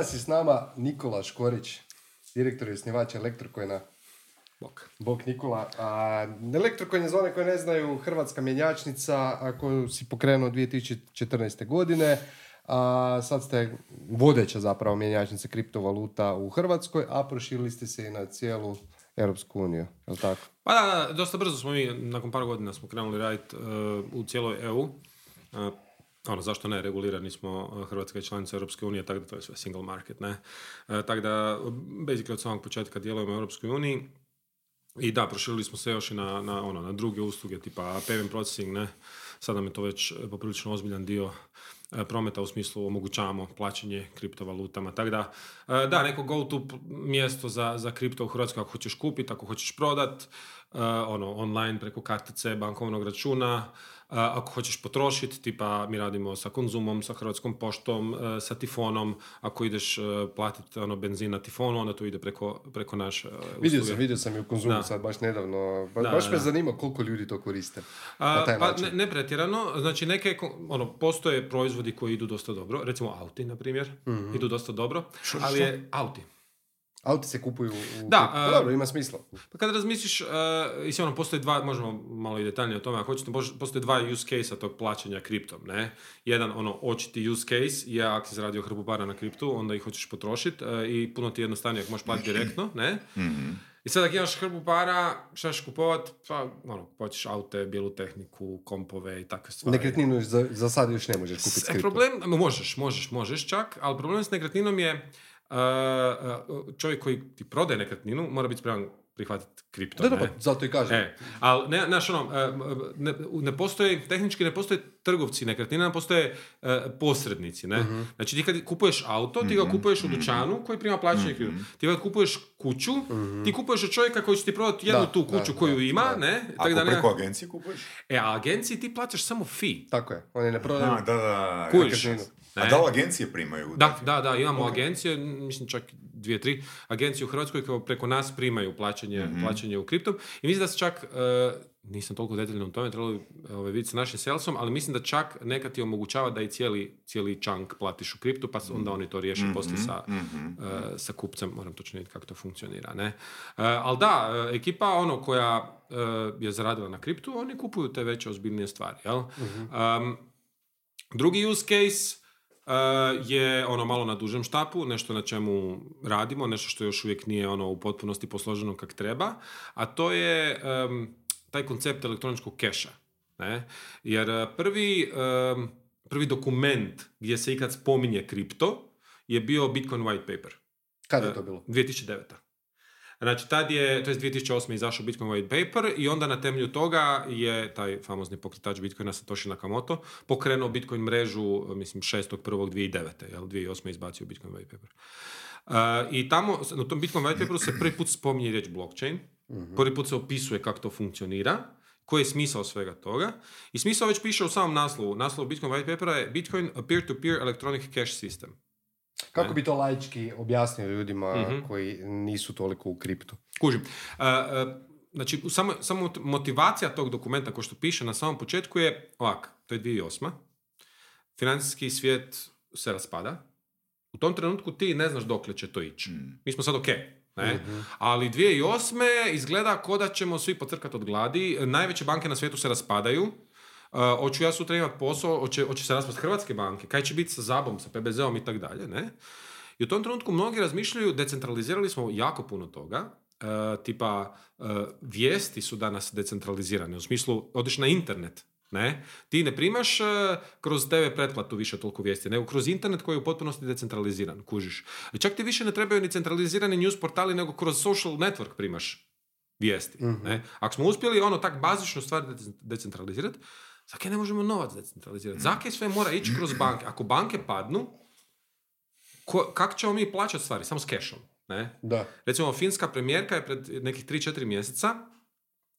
Danas je s nama Nikola Škorić, direktor i osnivač Elektrokojna. Bok. Bog Nikola. A, Elektrokojn je za one koje ne znaju hrvatska mjenjačnica a koju si pokrenuo 2014. godine. A, sad ste vodeća zapravo mjenjačnica kriptovaluta u Hrvatskoj, a proširili ste se i na cijelu Europsku uniju, je li tako? Pa da, da, dosta brzo smo mi, nakon par godina smo krenuli raditi uh, u cijeloj EU. Uh, ono, zašto ne, regulirani smo, uh, Hrvatska je članica Europske unije, tako da to je sve single market, ne. Uh, tako da, basically od samog početka djelujemo u Europskoj uniji. I da, proširili smo se još i na, na, ono, na druge usluge, tipa payment processing, ne. Sad nam je to već poprilično ozbiljan dio e, prometa u smislu omogućavamo plaćanje kriptovalutama. Tako da, e, da, neko go-to mjesto za, za kripto u Hrvatskoj ako hoćeš kupiti, ako hoćeš prodat, e, ono, online preko kartice bankovnog računa, ako hoćeš potrošiti, tipa mi radimo sa konzumom, sa Hrvatskom poštom, e, sa tifonom, ako ideš e, platiti ono, benzin na tifonu, onda to ide preko, preko naše e, usluge. Vidio sam, vidio sam i u konzumu sad baš nedavno. Ba, Da, baš me da. zanima koliko ljudi to koriste. A, na taj pa način. ne, ne pretjerano, znači neke, ono, postoje proizvodi koji idu dosta dobro, recimo auti, na primjer, Mhm. idu dosta dobro, ali je auti. Auti se kupuju u... Da, Pa a- dobro, ima smisla. Pa kada razmisliš, uh, i ono, postoje dva, možemo malo i detaljnije o tome, ako hoćete, postoje dva use case-a tog plaćanja kriptom, ne? Jedan, ono, očiti use case je ako si zaradio hrpu para na kriptu, onda ih hoćeš potrošiti i puno ti je jednostavnije ako možeš platiti direktno, ne? I sad ako imaš hrpu para, šta ćeš kupovat, pa, ono, hoćeš aute, bijelu tehniku, kompove i takve stvari. Nekretninu za, za sad još ne možeš kupiti s E, kriptom. problem, možeš, možeš, možeš čak, ali problem s nekretninom je uh, uh, čovjek koji ti prodaje nekretninu mora biti spreman prihvatiti kripto. Da, da, ne? pa zato i kažem. E, ali ne, znaš, ono, e, ne, ne postoje, tehnički ne postoje trgovci nekretnina, postoje e, posrednici, ne? Mhm. Znači ti kad kupuješ auto, ti ga kupuješ u dućanu koji prima plaćanje kripto. Ti kad kupuješ kuću, ti kupuješ od čovjeka koji će ti prodati jednu Mhm. Da, tu da, kuću da, koju ima, da. ne? Ako da preko agencije kupuješ? E, a agenciji ti plaćaš samo fee. Tako je, oni ne prodaju. Da, da. Kužiš. Nekretninu. A Ne? da li agencije primaju? Da, da, da, imamo agencije, m, mislim čak dvije, tri agencije u Hrvatskoj koje preko nas primaju plaćanje, plaćanje u kriptom. I mislim da se čak, e, nisam toliko detaljno u tome, trebalo bi ovaj, vidjeti s našim salesom, ali mislim da čak nekad ti omogućava da i cijeli, cijeli chunk platiš u kriptu, pa s- onda oni to riješe poslije sa, e, sa kupcem, moram točno vidjeti kako to funkcionira. Ne? E, ali da, e, ekipa ono koja e, je zaradila na kriptu, oni kupuju te veće ozbiljnije stvari. Jel? Um, Drugi use case uh, je ono malo na dužem štapu, nešto na čemu radimo, nešto što još uvijek nije ono u potpunosti posloženo kak treba, a to je um, taj koncept elektroničkog keša. Ne? Jer uh, prvi, um, prvi dokument gdje se ikad spominje kripto je bio Bitcoin white paper. Kada je to bilo? 2009. Znači, tad je, to je 2008. izašao Bitcoin white paper i onda na temelju toga je taj famozni pokretač Bitcoina Satoshi Nakamoto pokrenuo Bitcoin mrežu, mislim, 6.1.2009. Jel, 2008. je izbacio Bitcoin white paper. Uh, I tamo, na tom Bitcoin white paperu se prvi put spominje riječ blockchain, prvi put se opisuje kako to funkcionira, koji je smisao svega toga. I smisao već piše u samom naslovu. Naslov Bitcoin white papera je Bitcoin a peer-to-peer electronic cash system. Kako bi to laički objasnio ljudima Mhm. koji nisu toliko u kriptu? Kužim. Uh, uh, znači, samo, samo mot- motivacija tog dokumenta, ko što piše na samom početku je ovak, to je 2008. Financijski svijet se raspada. U tom trenutku ti ne znaš dokle će to ići. Mi smo sad ok. Ne? Ali 2008. izgleda ko da ćemo svi pocrkati od gladi. Najveće banke na svijetu se raspadaju. Uh, hoću ja sutra imati posao, hoće, hoće se raspast hrvatske banke, kaj će biti sa Zabom, sa PBZ-om i tako dalje, ne? I u tom trenutku mnogi razmišljaju, decentralizirali smo jako puno toga, e, tipa e, vijesti su danas decentralizirane, u smislu odeš na internet, ne? Ti ne primaš kroz TV pretplatu više toliko vijesti, nego kroz internet koji je u potpunosti decentraliziran, kužiš. Čak ti više ne trebaju ni centralizirani news portali, nego kroz social network primaš vijesti. Ne? Ako smo uspjeli ono tak bazičnu stvar dece- decentralizirati, zakaj ne možemo novac decentralizirati? Zakaj sve mora ići kroz banke? Ako banke padnu, ko, kako ćemo mi plaćati stvari? Samo s kešom. Ne? Da. Recimo, finska premijerka je pred nekih 3-4 mjeseca,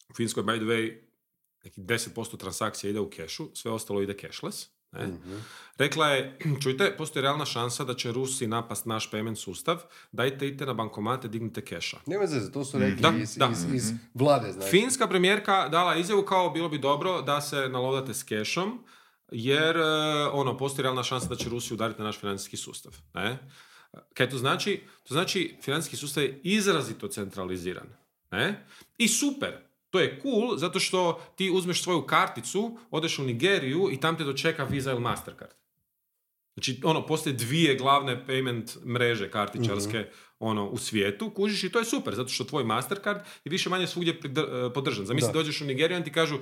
u Finskoj, by the way, nekih 10% transakcija ide u kešu, sve ostalo ide cashless. Ne? Rekla je, čujte, postoji realna šansa da će Rusi napast naš payment sustav, dajte idite na bankomate, dignite keša. Nema zeze, to su rekli Da, iz, da. iz, iz vlade, znači. Finska premijerka dala izjavu kao bilo bi dobro da se nalodate s kešom, jer e, ono, postoji realna šansa da će Rusi udariti na naš financijski sustav. Ne? Kaj to znači? To znači financijski sustav je izrazito centraliziran. Ne? I super, to je cool zato što ti uzmeš svoju karticu, odeš u Nigeriju i tam te dočeka Visa ili Mastercard. Znači, ono, postoje dvije glavne payment mreže kartičarske ono, u svijetu, kužiš i to je super, zato što tvoj Mastercard je više manje svugdje pridr- e, podržan. Zamisli, Da. dođeš u Nigeriju i ti kažu e,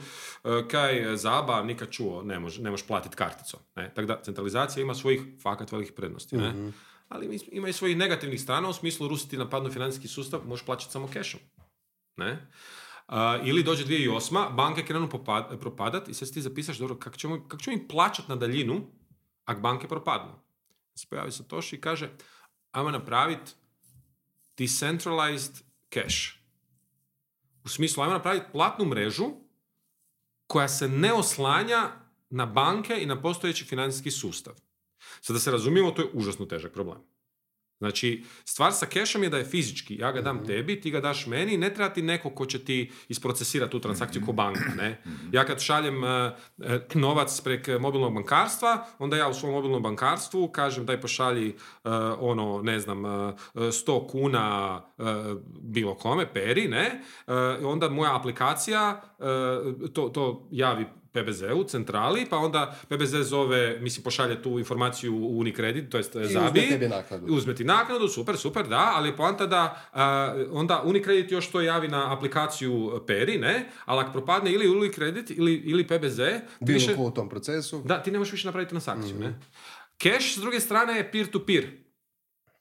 kaj zaba, nikad čuo, ne, može, ne možeš platiti karticom. Ne? Tako da, centralizacija ima svojih fakat velikih prednosti. Ne? Ali ima- ima i svojih negativnih strana, u smislu Rusi ti napadnu financijski sustav, možeš plaćati samo cashom. Ne? A, ili dođe 2008. banke krenu popad- propadat i sad ti zapisaš, dobro, kako ćemo, kako ćemo im plaćat na daljinu ako banke propadnu? Se pojavi Satoshi i kaže, ajmo napraviti decentralized cash. U smislu, ajmo napraviti platnu mrežu koja se ne oslanja na banke i na postojeći financijski sustav. Sad da se razumijemo, to je užasno težak problem. Znači, stvar sa kešom je da je fizički. Ja ga dam tebi, ti ga daš meni, ne treba ti neko ko će ti isprocesirati tu transakciju ko banka, ne? Ja kad šaljem e, novac prek mobilnog bankarstva, onda ja u svom mobilnom bankarstvu kažem daj pošalji e, ono, ne znam, e, 100 kuna bilo kome, peri, ne? Onda moja aplikacija to, to javi PBZ-u, centrali, pa onda PBZ zove, mislim, pošalje tu informaciju u Unicredit, to jest I Zabi. uzme tebi naknadu. Uzme ti naknadu, super, super, da, ali poanta da a, onda Unicredit još to javi na aplikaciju Peri, ne? Ali ako propadne ili Unicredit ili, ili PBZ, ti Bilo više, u tom procesu. da, ti ne možeš više napraviti transakciju, ne? Cash, s druge strane, je peer-to-peer.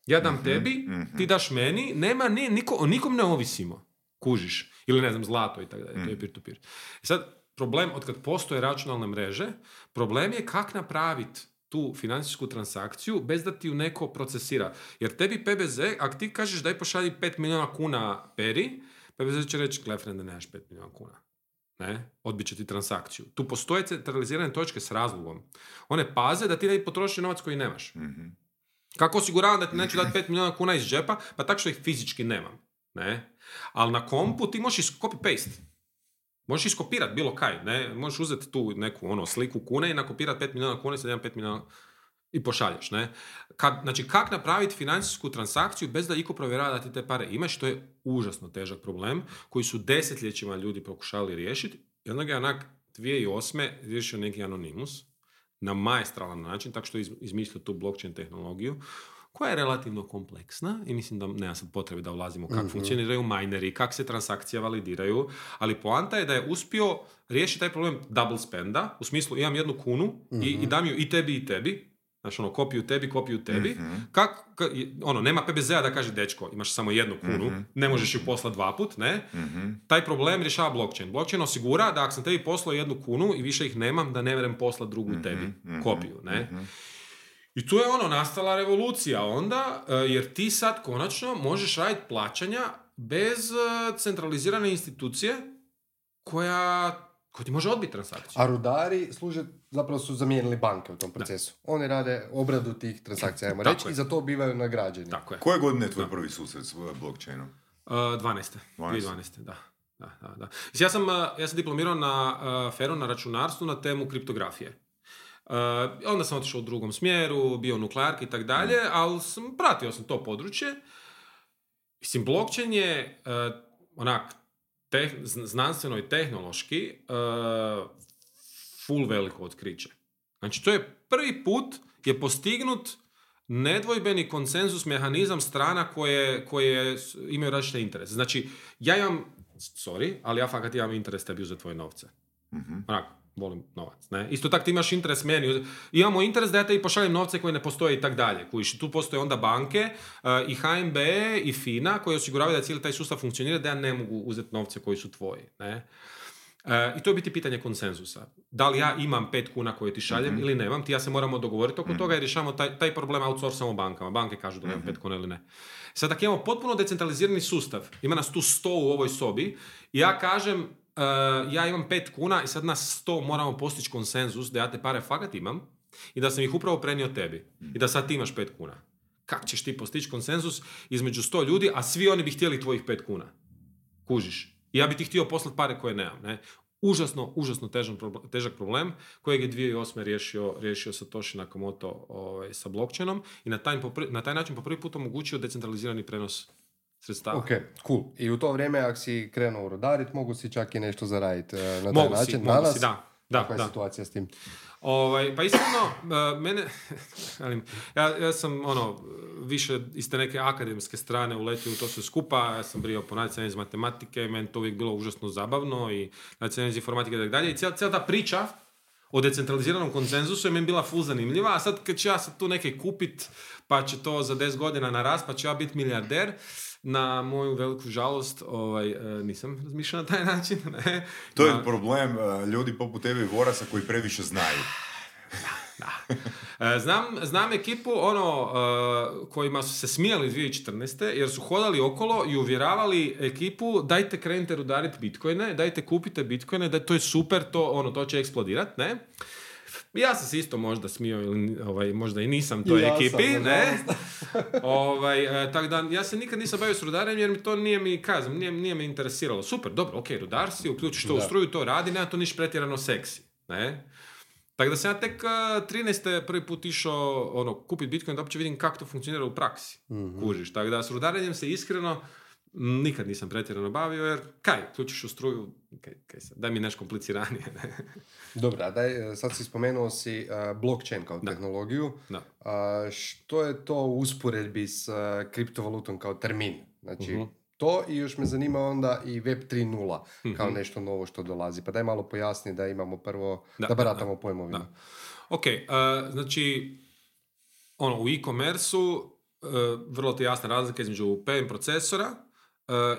Ja dam tebi, ti daš meni, nema, ni, niko, o nikom ne ovisimo. Kužiš. Ili ne znam, zlato i tako dalje, to je peer-to-peer. I sad, problem od kad postoje računalne mreže, problem je kak napraviti tu financijsku transakciju bez da ti ju neko procesira. Jer tebi PBZ, ako ti kažeš daj pošalji 5 milijuna kuna peri, PBZ će reći, gle frende, nemaš 5 milijuna kuna. Ne? Odbit će ti transakciju. Tu postoje centralizirane točke s razlogom. One paze da ti ne potroši novac koji nemaš. Kako osiguravam da ti neću dati 5 milijuna kuna iz džepa? Pa tako što ih fizički nemam. Ne? Ali na kompu ti možeš copy-paste. Možeš iskopirati bilo kaj. Ne? Možeš uzeti tu neku ono, sliku kune i nakopirati 5 milijuna kuna i sad imam 5 milijuna i pošalješ. Ne? Kad, znači, kak napraviti financijsku transakciju bez da iko provjerava da ti te pare imaš, to je užasno težak problem koji su desetljećima ljudi pokušali riješiti. I onda ga je onak 2008. riješio neki anonimus na maestralan način, tako što je iz- izmislio tu blockchain tehnologiju koja je relativno kompleksna i mislim da nema sad potrebe da ulazimo kako funkcioniraju mineri, kako se transakcije validiraju, ali poanta je da je uspio riješiti taj problem double spenda, u smislu imam jednu kunu i, i dam ju i tebi i tebi, Znaš, ono, kopiju tebi, kopiju tebi. Kak, ka- i- ono, nema PBZ-a da kaže, dečko, imaš samo jednu kunu, ne možeš ju poslati dva put, ne? Taj problem rješava blockchain. Blockchain osigura da ako sam tebi poslao jednu kunu i više ih nemam, da ne vrem poslati drugu tebi, kopiju, ne? I tu je ono, nastala revolucija onda, e, jer ti sad konačno možeš raditi plaćanja bez e, centralizirane institucije koja, koja ti može odbiti transakciju. A rudari služe, zapravo su zamijenili banke u tom procesu. Oni rade obradu tih transakcija, ajmo reći, je. i za to bivaju nagrađeni. Tako je. Koje godine je tvoj prvi susret s uh, blockchainom? Uh, 12. 2012. Da. Da, da, da. Mislim, Ja sam, ja sam diplomirao na uh, feru na računarstvu na temu kriptografije. Uh, onda sam otišao u drugom smjeru, bio nuklearki i tak dalje, ali sam, pratio sam to područje. Mislim, blockchain je uh, onak teh- zn- znanstveno i tehnološki uh, full veliko otkriće. Znači, to je prvi put je postignut nedvojbeni konsenzus mehanizam strana koje, koje imaju različite interese. Znači, ja imam, sorry, ali ja fakat imam interes tebi uzeti tvoje novce. Onako, volim novac. Ne? Isto tako ti imaš interes meni. Imamo interes da ja tebi pošaljem novce koje ne postoje i tak dalje. Kužiš, tu postoje onda banke uh, i HNB i FINA koji osiguravaju da cijeli taj sustav funkcionira da ja ne mogu uzeti novce koji su tvoji. Ne? E, I to je biti pitanje konsenzusa. Da li ja imam pet kuna koje ti šaljem ili nemam, ti ja se moramo dogovoriti oko toga i rješavamo taj, taj problem outsourcamo bankama. Banke kažu da imam pet kuna ili ne. Sad ako imamo potpuno decentralizirani sustav, ima nas tu sto u ovoj sobi, i ja kažem, e, ja imam pet kuna i sad nas sto moramo postići konsenzus da ja te pare fakat imam i da sam ih upravo prenio tebi i da sad ti imaš pet kuna. Kako ćeš ti postići konsenzus između sto ljudi, a svi oni bi htjeli tvojih pet kuna? Kužiš. I ja bi ti htio poslati pare koje nemam. Ne? užasno, užasno težan proble- težak problem kojeg je 2008. riješio, riješio Satoshi Nakamoto ovaj, sa blockchainom i na taj, na taj način po prvi put omogućio decentralizirani prenos sredstava. Ok, cool. I u to vrijeme, ako si krenuo rudarit, mogu si čak i nešto zaraditi na taj Mogu si, način. mogu Danas, si, da. Da, kakva je da. situacija s tim? Ovaj, pa iskreno, uh, mene, ja, ja sam ono, više iz te neke akademske strane uletio u to sve skupa, ja sam bio po nacionalni iz matematike, meni to uvijek bilo užasno zabavno i nacionalni iz informatike i tako dalje. I cijela, cijela ta priča o decentraliziranom konsenzusu je meni bila full zanimljiva, a sad kad ću ja sad tu neke kupit, pa će to za 10 godina narast, pa ću ja biti milijarder, na moju veliku žalost, ovaj, e, nisam razmišljao na taj način. Ne? To je problem uh, ljudi poput tebe i Vorasa koji previše znaju. E, Znam, znam ekipu ono e, kojima su se smijali 2014. jer su hodali okolo i uvjeravali ekipu dajte krenite rudariti bitcoine, dajte kupite bitcoine, da to je super, to, ono, to će eksplodirat, ne? Ja sam se isto možda smio ili ovaj, možda i nisam toj I ja sam, ekipi, ne? nažalost. ovaj, e, tak da, ja se nikad nisam bavio s rudarenjem jer mi to nije mi, kazam, nije, nije me interesiralo. Super, dobro, ok, rudar si, uključiš to u Da. struju, to radi, nema to niš pretjerano seksi, ne? Tako da sam ja tek uh, 13. prvi put išao ono, kupiti Bitcoin da uopće vidim kako to funkcionira u praksi. Kužiš. Tako da s rudarenjem se iskreno nikad nisam pretjerano bavio jer kaj, ključiš u struju, kaj, kaj sad, daj mi nešto kompliciranije. Ne? Dobro, a daj, e, sad si spomenuo si e, blockchain kao Da. tehnologiju. Da. A, što je to u usporedbi s e, kriptovalutom kao termin? Znači, Mhm. to i još me zanima onda i Web 3.0 kao Mhm. nešto novo što dolazi. Pa daj malo pojasni da imamo prvo, da, Da, baratamo da. pojmovima. Da. Ok, uh, znači, ono, u e-commerce-u uh, vrlo ti je jasna razlika između PM procesora uh,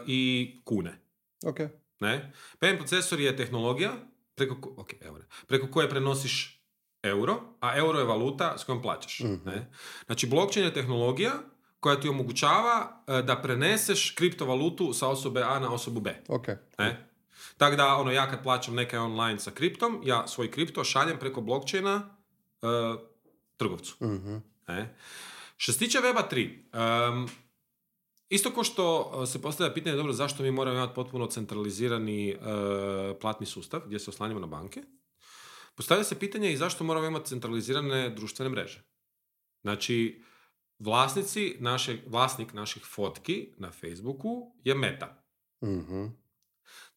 i kune. Ok. Ne? PM procesor je tehnologija preko, ko- ok, euro, preko koje prenosiš euro, a euro je valuta s kojom plaćaš. Mhm. Ne? Znači, blockchain je tehnologija koja ti omogućava e, da preneseš kriptovalutu sa osobe A na osobu B. Ok. Ne? Tako da, ono, ja kad plaćam nekaj online sa kriptom, ja svoj kripto šaljem preko blockchaina e, trgovcu. Mhm. Ne? Što se tiče Weba 3, um, isto ko što uh, se postavlja pitanje, dobro, zašto mi moramo imati potpuno centralizirani uh, platni sustav gdje se oslanjamo na banke, postavlja se pitanje i zašto moramo imati centralizirane društvene mreže. Znači, vlasnici naše, vlasnik naših fotki na Facebooku je Meta. Mhm.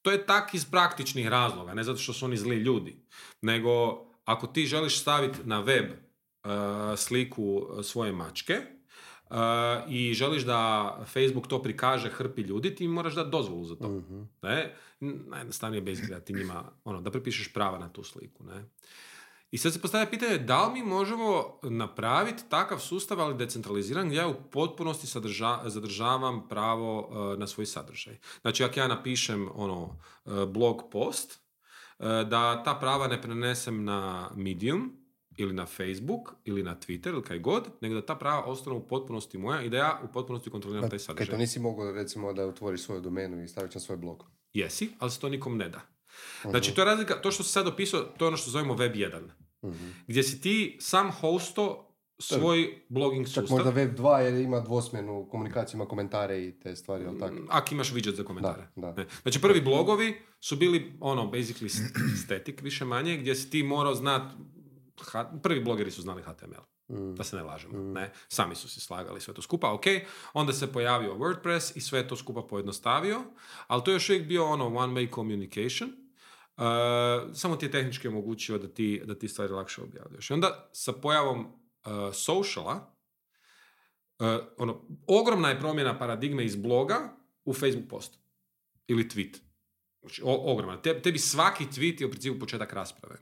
To je tak iz praktičnih razloga, ne zato što su oni zli ljudi, nego ako ti želiš staviti na web uh, sliku svoje mačke uh, i želiš da Facebook to prikaže hrpi ljudi, ti moraš dati dozvolu za to. Mhm. Ne? Najjednostavnije je basically da ti njima, ono, da prepišeš prava na tu sliku. Ne? I sad se postavlja pitanje da li mi možemo napraviti takav sustav, ali decentraliziran, gdje ja u potpunosti sadrža- zadržavam pravo uh, na svoj sadržaj. Znači, ako ja napišem ono, uh, blog post, uh, da ta prava ne prenesem na Medium, ili na Facebook, ili na Twitter, ili kaj god, nego da ta prava ostanu u potpunosti moja i da ja u potpunosti kontroliram taj Kaj sadržaj. to nisi mogao recimo da otvoriš svoju domenu i staviš na svoj blog? Jesi, ali se to nikom ne da. Mhm. Znači, to je razlika, to što si sad opisao, to je ono što zovemo Web 1. Mhm. Gdje si ti sam hosto svoj blogging Čak sustav. možda Web 2 jer ima dvosmjernu komunikaciju, ima komentare i te stvari, jel tako? Mm, Ako imaš widget za komentare. Da, da. Ne. Znači, prvi blogovi su bili, ono, basically static, više manje, gdje si ti morao znat, prvi blogeri su znali HTML. Mm. Da se ne lažemo, ne? Sami su se slagali sve to skupa, ok. Onda se pojavio WordPress i sve to skupa pojednostavio, ali to je još uvijek bio ono one way communication. Uh, samo ti je tehnički omogućio da ti, da ti stvari lakše objavljuješ. I onda sa pojavom uh, sociala, uh, ono, ogromna je promjena paradigme iz bloga u Facebook post. Ili tweet. Znači, o- ogromna. Te, tebi svaki tweet je u principu početak rasprave.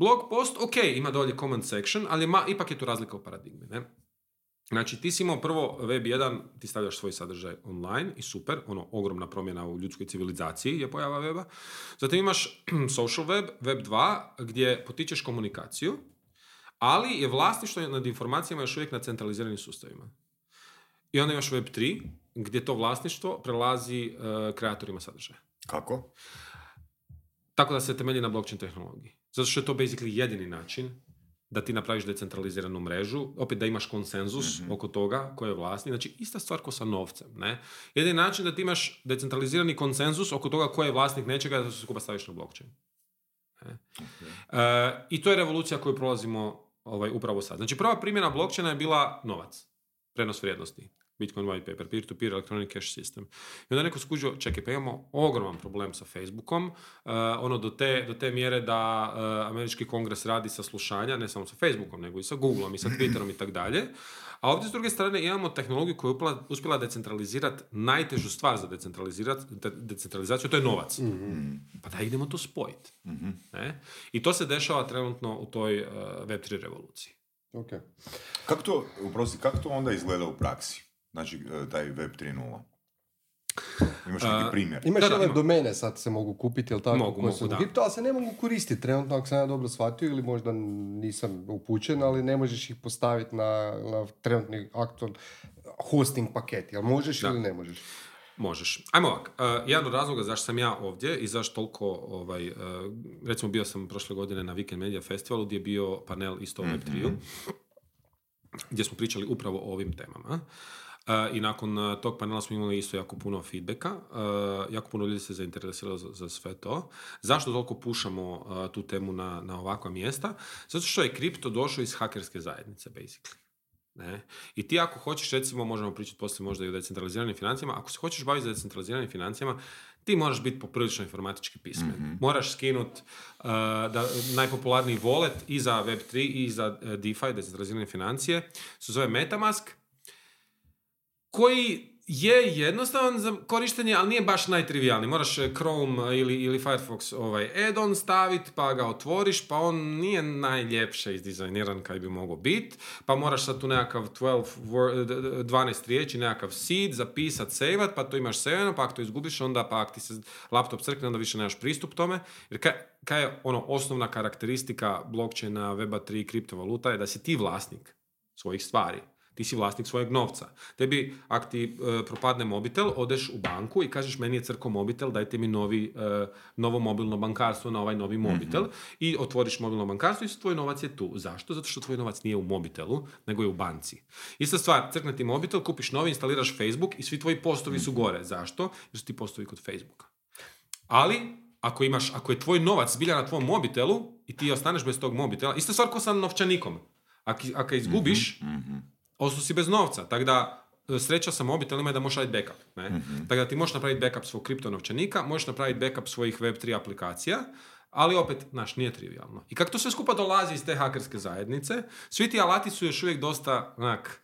Blog post, ok, ima dolje comment section, ali ma, ipak je tu razlika u paradigmi. Ne? Znači, ti si imao prvo web 1, ti stavljaš svoj sadržaj online i super, ono, ogromna promjena u ljudskoj civilizaciji je pojava weba. Zatim imaš social web, web 2, gdje potičeš komunikaciju, ali je vlasništvo nad informacijama još uvijek na centraliziranim sustavima. I onda imaš web 3, gdje to vlasništvo prelazi e, kreatorima sadržaja. Kako? Tako da se temelji na blockchain tehnologiji. Zato što je to basically jedini način da ti napraviš decentraliziranu mrežu, opet da imaš konsenzus oko toga ko je vlasnik, znači ista stvar ko sa novcem, ne? Jedini način da ti imaš decentralizirani konsenzus oko toga ko je vlasnik nečega da se skupa staviš na blockchain. Ne? E, I to je revolucija koju prolazimo ovaj, upravo sad. Znači prva primjena blockchaina je bila novac, prenos vrijednosti. Bitcoin white paper, peer-to-peer electronic cash system. I onda neko skužio, čekaj, pa imamo ogroman problem sa Facebookom, uh, ono do te, do te mjere da uh, američki kongres radi saslušanja, ne samo sa Facebookom, nego i sa Googleom i sa Twitterom i tak dalje. A ovdje s druge strane imamo tehnologiju koja je upla- uspjela decentralizirati najtežu stvar za decentralizirati, de- decentralizaciju, to je novac. Pa da idemo to spojiti. Ne? I to se dešava trenutno u toj uh, Web3 revoluciji. Ok. Kako to, uprosti, kako to onda izgleda u praksi? Znači, e, taj web 3.0. Imaš neki A, primjer? Imaš Da, da, ove ima. domene sad se mogu kupiti, jel tako? Mogu, koje mogu, su u da. kripto, ali se ne mogu koristiti trenutno, ako sam ja dobro shvatio, ili možda nisam upućen, ali ne možeš ih postaviti na, na trenutni aktual hosting paket. Jel možeš Da. ili ne možeš? Možeš. Ajmo ovak, uh, jedan od razloga zašto sam ja ovdje i zašto toliko, ovaj, uh, recimo bio sam prošle godine na Weekend Media Festivalu gdje je bio panel isto o Web3-u, gdje smo pričali upravo o ovim temama. Uh, I nakon uh, tog panela smo imali isto jako puno feedbacka, uh, jako puno ljudi se zainteresiralo za, za sve to. Zašto toliko pušamo uh, tu temu na, na ovakva mjesta? Zato što je kripto došao iz hakerske zajednice, basically. Ne? I ti ako hoćeš, recimo, možemo pričati poslije možda i o decentraliziranim financijama, ako se hoćeš baviti za decentraliziranim financijama, ti moraš biti poprilično informatički pismen. Moraš skinut uh, da, najpopularniji wallet i za Web3 i za DeFi, decentralizirane financije, se zove Metamask, koji je jednostavan za korištenje, ali nije baš najtrivijalni. Moraš eh, Chrome ili, ili Firefox ovaj add-on staviti, pa ga otvoriš, pa on nije najljepše izdizajniran kaj bi mogao biti, pa moraš sad tu nekakav 12, word, 12 riječi, nekakav seed, zapisat, saveat, pa to imaš saveno, pa ako to izgubiš, onda pa ako ti se laptop crkne, onda više nemaš pristup tome. Jer kaj, kaj je ono osnovna karakteristika blockchaina, weba 3, kriptovaluta je da si ti vlasnik svojih stvari. Ti si vlasnik svojeg novca. Tebi, ako ti e, propadne mobitel, odeš u banku i kažeš meni je crko mobitel, dajte mi novi, e, novo mobilno bankarstvo na ovaj novi mobitel i otvoriš mobilno bankarstvo i tvoj novac je tu. Zašto? Zato što tvoj novac nije u mobitelu, nego je u banci. Ista stvar, crkne ti mobitel, kupiš novi, instaliraš Facebook i svi tvoji postovi su gore. Zašto? Jer su ti postovi kod Facebooka. Ali, ako imaš, ako je tvoj novac zbilja na tvom mobitelu i ti ostaneš bez tog mobitela, ista stvar ko sa novčanikom. Ako, ako izgubiš, ostao si bez novca. Tako da, e, sreća sa mobitelima je da možeš raditi backup. Ne? Tako da ti možeš napraviti backup svog kripto novčanika, možeš napraviti backup svojih Web3 aplikacija, ali opet, znaš, nije trivialno. I kako to sve skupa dolazi iz te hakerske zajednice, svi ti alati su još uvijek dosta, onak,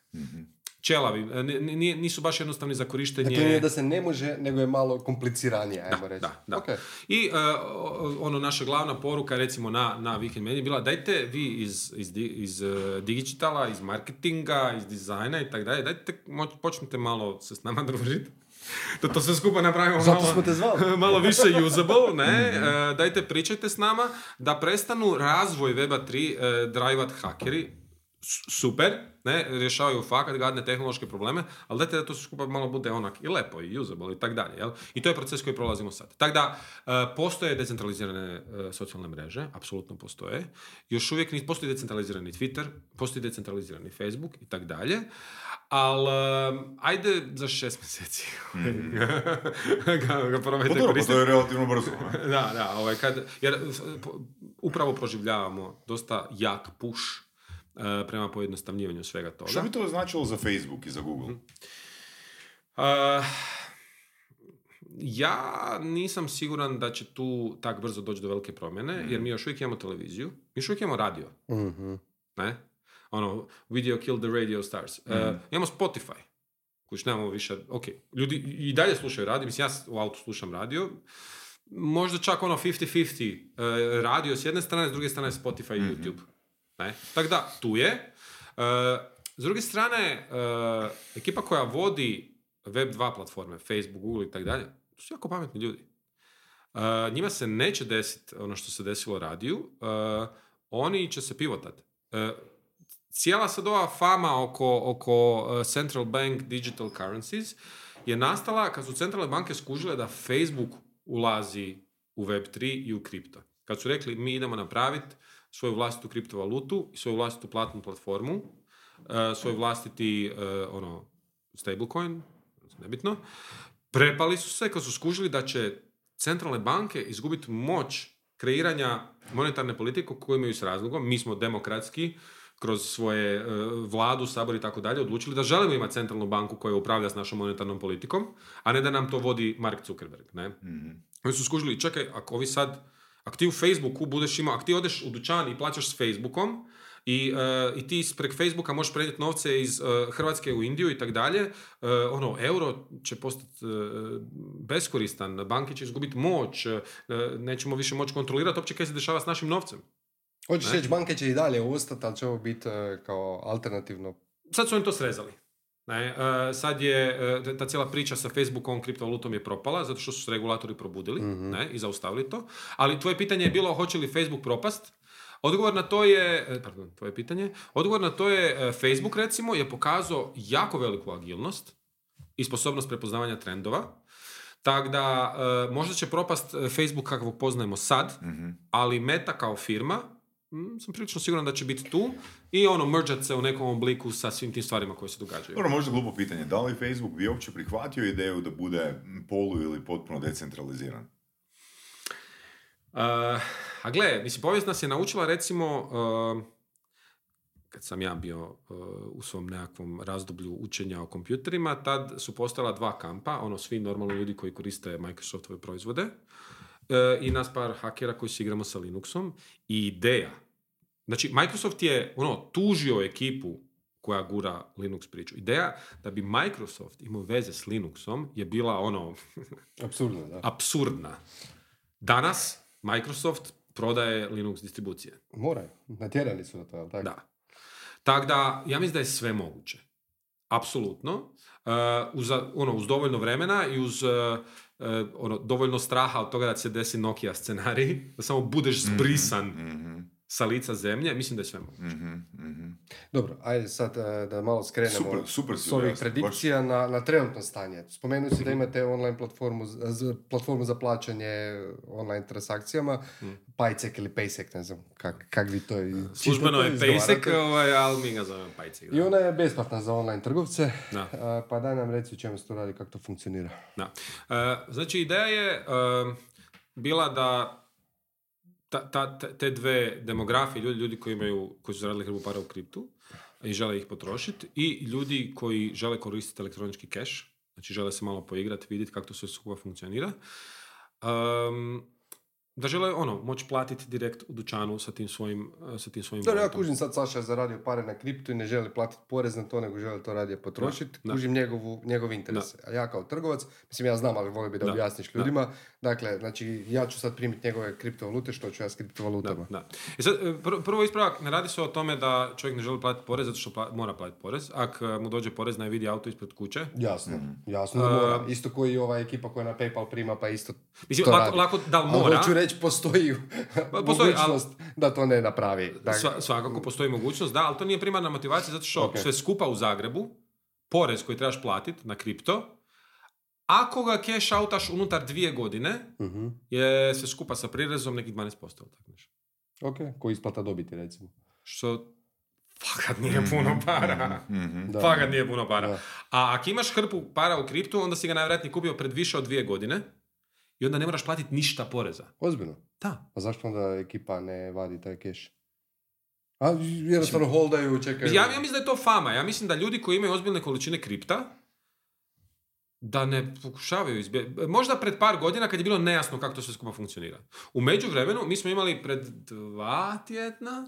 čelavi, e, ni- nisu baš jednostavni za korištenje. Dakle, nije da se ne može, nego je malo kompliciranije, ajmo reći. Da, da. Ok. I o- ono, naša glavna poruka, recimo, na, na Weekend je bila dajte vi iz, iz, iz e, digitala, iz marketinga, iz dizajna i tako dalje, dajte, moć- počnite malo se s nama družiti. Da to sve skupa napravimo Zato malo, smo te zvali. malo više usable, ne? E, dajte pričajte s nama da prestanu razvoj Weba 3 e, drivat hakeri, super, ne, rješavaju fakat gadne tehnološke probleme, ali dajte da to sve skupa malo bude onak i lepo i usable i tak dalje, jel? I to je proces koji prolazimo sad. Tako da, e, postoje decentralizirane e, socijalne mreže, apsolutno postoje. Još uvijek ni, postoji decentralizirani Twitter, postoji decentralizirani Facebook i tak dalje, ali ajde za šest mjeseci ga, ga probajte Pa dobro, to je relativno brzo. Da, da, ovaj, kad, jer upravo proživljavamo dosta jak push e, prema pojednostavljivanju svega toga. Što bi to značilo za Facebook i za Google? E, ja nisam siguran da će tu tak brzo doći do velike promjene, jer mi još uvijek imamo televiziju, mi još uvijek imamo radio, Mhm. ne? Ono, video killed the radio stars. E, imamo Spotify, kuć nemamo više, ok, ljudi i dalje slušaju radio, mislim ja u autu slušam radio, možda čak ono 50-50 e, radio s jedne strane, s druge strane Spotify i YouTube. Ne? Tako da, tu je. E, s druge strane, e, ekipa koja vodi Web2 platforme, Facebook, Google i tako dalje, to su jako pametni ljudi. E, njima se neće desiti ono što se desilo radiju, oni će se pivotat. E, cijela sad ova fama oko, oko central bank digital currencies je nastala kad su centralne banke skužile da Facebook ulazi u Web3 i u kripto. Kad su rekli mi idemo napraviti svoju vlastitu kriptovalutu, svoju vlastitu platnu platformu, e, svoj vlastiti e, ono, stablecoin, nebitno, prepali su se kad su skužili da će centralne banke izgubiti moć kreiranja monetarne politike koju imaju s razlogom. Mi smo demokratski, kroz svoje e, vladu, sabor i tako dalje, odlučili da želimo imati centralnu banku koja upravlja s našom monetarnom politikom, a ne da nam to vodi Mark Zuckerberg. Ne? Oni su skužili, čekaj, ako ovi sad, ako ti u Facebooku budeš imao, ako ti odeš u dućan i plaćaš s Facebookom, i, e, i ti prek Facebooka možeš prenijeti novce iz e, Hrvatske u Indiju i tako dalje, e, ono, euro će postati beskoristan, banke će izgubiti moć, nećemo više moći kontrolirati uopće kaj se dešava s našim novcem. Hoćeš reći, banke će i dalje ostati, ali će ovo biti kao alternativno. Sad su oni to srezali. Ne, sad je ta cijela priča sa Facebookom, kriptovalutom je propala, zato što su se regulatori probudili mhm. ne, i zaustavili to. Ali tvoje pitanje je bilo hoće li Facebook propast? Odgovor na to je, e, pardon, tvoje pitanje, odgovor na to je e, Facebook recimo je pokazao jako veliku agilnost i sposobnost prepoznavanja trendova. Tako da, e, možda će propast Facebook kakvog poznajemo sad, mhm. ali Meta kao firma, sam prilično siguran da će biti tu i ono, mržat se u nekom obliku sa svim tim stvarima koje se događaju. Dobro, možda glupo pitanje, da li Facebook bi uopće prihvatio ideju da bude polu ili potpuno decentraliziran? Uh, a gle, mislim, povijest nas je naučila recimo, uh, kad sam ja bio uh, u svom nekakvom razdoblju učenja o kompjuterima, tad su postala dva kampa, ono svi normalni ljudi koji koriste Microsoftove proizvode i nas par hakera koji se igramo sa Linuxom i ideja. Znači, Microsoft je ono, tužio ekipu koja gura Linux priču. Ideja da bi Microsoft imao veze s Linuxom je bila ono... Absurdna, da. Absurdna. Danas Microsoft prodaje Linux distribucije. Moraju, natjerali su na to, tako? Da. Tako da, ja mislim da je sve moguće. Apsolutno. Uh, uz, ono, uz dovoljno vremena i uz uh, uh, ono, dovoljno straha od toga da se desi Nokia scenarij, da samo budeš mhm, zbrisan mm-hmm sa lica zemlje, mislim da je sve moguće. Mm-hmm, Dobro, ajde sad uh, da malo skrenemo super, super s ovih predikcija na, na trenutno stanje. Spomenuo si da mhm. imate online platformu, z, platformu za plaćanje online transakcijama, mm. Pajcek ili Paysek, ne znam kak, kak vi to... Službeno je Paycek, ovaj, ali mi ga zovemo Pajcek. I ona je besplatna za online trgovce, da. Uh, pa daj nam reci u čemu se to radi, kako to funkcionira. Da. Uh, znači, ideja je bila da ta, ta, te dve demografije, ljudi, ljudi koji, imaju, koji su zaradili hrbu para u kriptu i žele ih potrošiti i ljudi koji žele koristiti elektronički cash, znači žele se malo poigrati, vidjeti kako to sve skupa funkcionira. Um, da žele ono, moći platiti direkt u dućanu sa tim svojim eh, sa tim svojim Da, ja kužim sad Saša je zaradio pare na kriptu i ne želi platiti porez na to, nego želi to radije potrošiti. Kužim njegovu, njegov interes. A ja kao trgovac, mislim ja znam, ali volio bi da, da. objasniš ljudima. Dakle, znači ja ću sad primiti njegove kriptovalute, što ću ja s kriptovalutama. Da, I sad, eh, prvo ispravak, ne radi se o tome da čovjek ne želi platiti porez zato što mora platiti porez. Ako eh, mu dođe porez na vidi auto ispred kuće. Jasno, mm. jasno da mora. Isto koji ova ekipa koja na PayPal prima, pa isto Mislim, to lako, lako da mora reći, postoji, pa, postoji mogućnost ali, da to ne napravi. Dakle, svakako postoji mogućnost, da, ali to nije primarna motivacija zato što sve skupa u Zagrebu, porez koji trebaš platiti na kripto, ako ga cash outaš unutar dvije godine, uh je sve skupa sa prirezom nekih 12%. Tako nešto. Ok, koji isplata dobiti recimo? Što fakat nije mhm, puno para. Mm-hmm. Fakat nije puno para. A ako imaš hrpu para u kriptu, onda si ga najvjerojatnije kupio pred više od dvije godine i onda ne moraš platiti ništa poreza. Ozbiljno? Da. A zašto onda ekipa ne vadi taj keš? A jednostavno holdaju, čekaju. Ja, ja mislim da je to fama. Ja mislim da ljudi koji imaju ozbiljne količine kripta, da ne pokušavaju izbjeti. Možda pred par godina kad je bilo nejasno kako to sve skupa funkcionira. U međuvremenu mi smo imali pred dva tjedna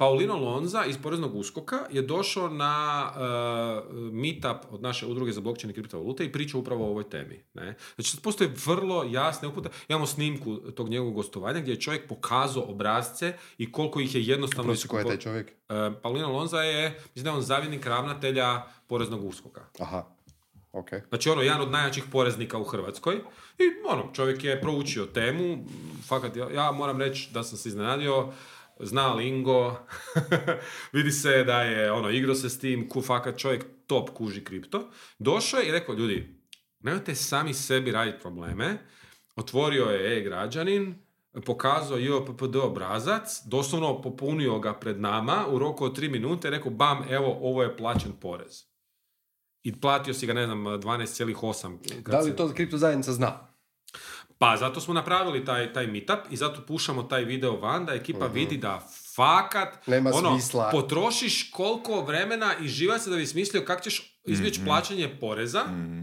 Paulino Lonza iz Poreznog uskoka je došao na uh, meetup od naše udruge za blockchain i kriptovalute i priča upravo o ovoj temi. Ne? Znači, postoje vrlo jasne uputa. Imamo snimku tog njegovog gostovanja gdje je čovjek pokazao obrazce i koliko ih je jednostavno... Prosi, ko je taj čovjek? Uh, Paulino Lonza je, mislim da je on zavjednik ravnatelja Poreznog uskoka. Aha. Okay. Znači ono, jedan od najjačih poreznika u Hrvatskoj. I ono, čovjek je proučio temu. Fakat, ja, ja moram reći da sam se iznenadio zna lingo, vidi se da je ono, igro se s tim, ku fakat čovjek top kuži kripto. Došao je i rekao, ljudi, nemojte sami sebi raditi probleme, otvorio je e-građanin, pokazao JOPPD obrazac, doslovno popunio ga pred nama u roku od tri minute i rekao, bam, evo, ovo je plaćen porez. I platio si ga, ne znam, 12,8. kad Da li to kripto zajednica zna? Pa zato smo napravili taj, taj meetup i zato pušamo taj video van da ekipa vidi da fakat Nema ono, smisla. potrošiš koliko vremena i živa se da bi smislio kako ćeš izbjeći plaćanje poreza, Mhm.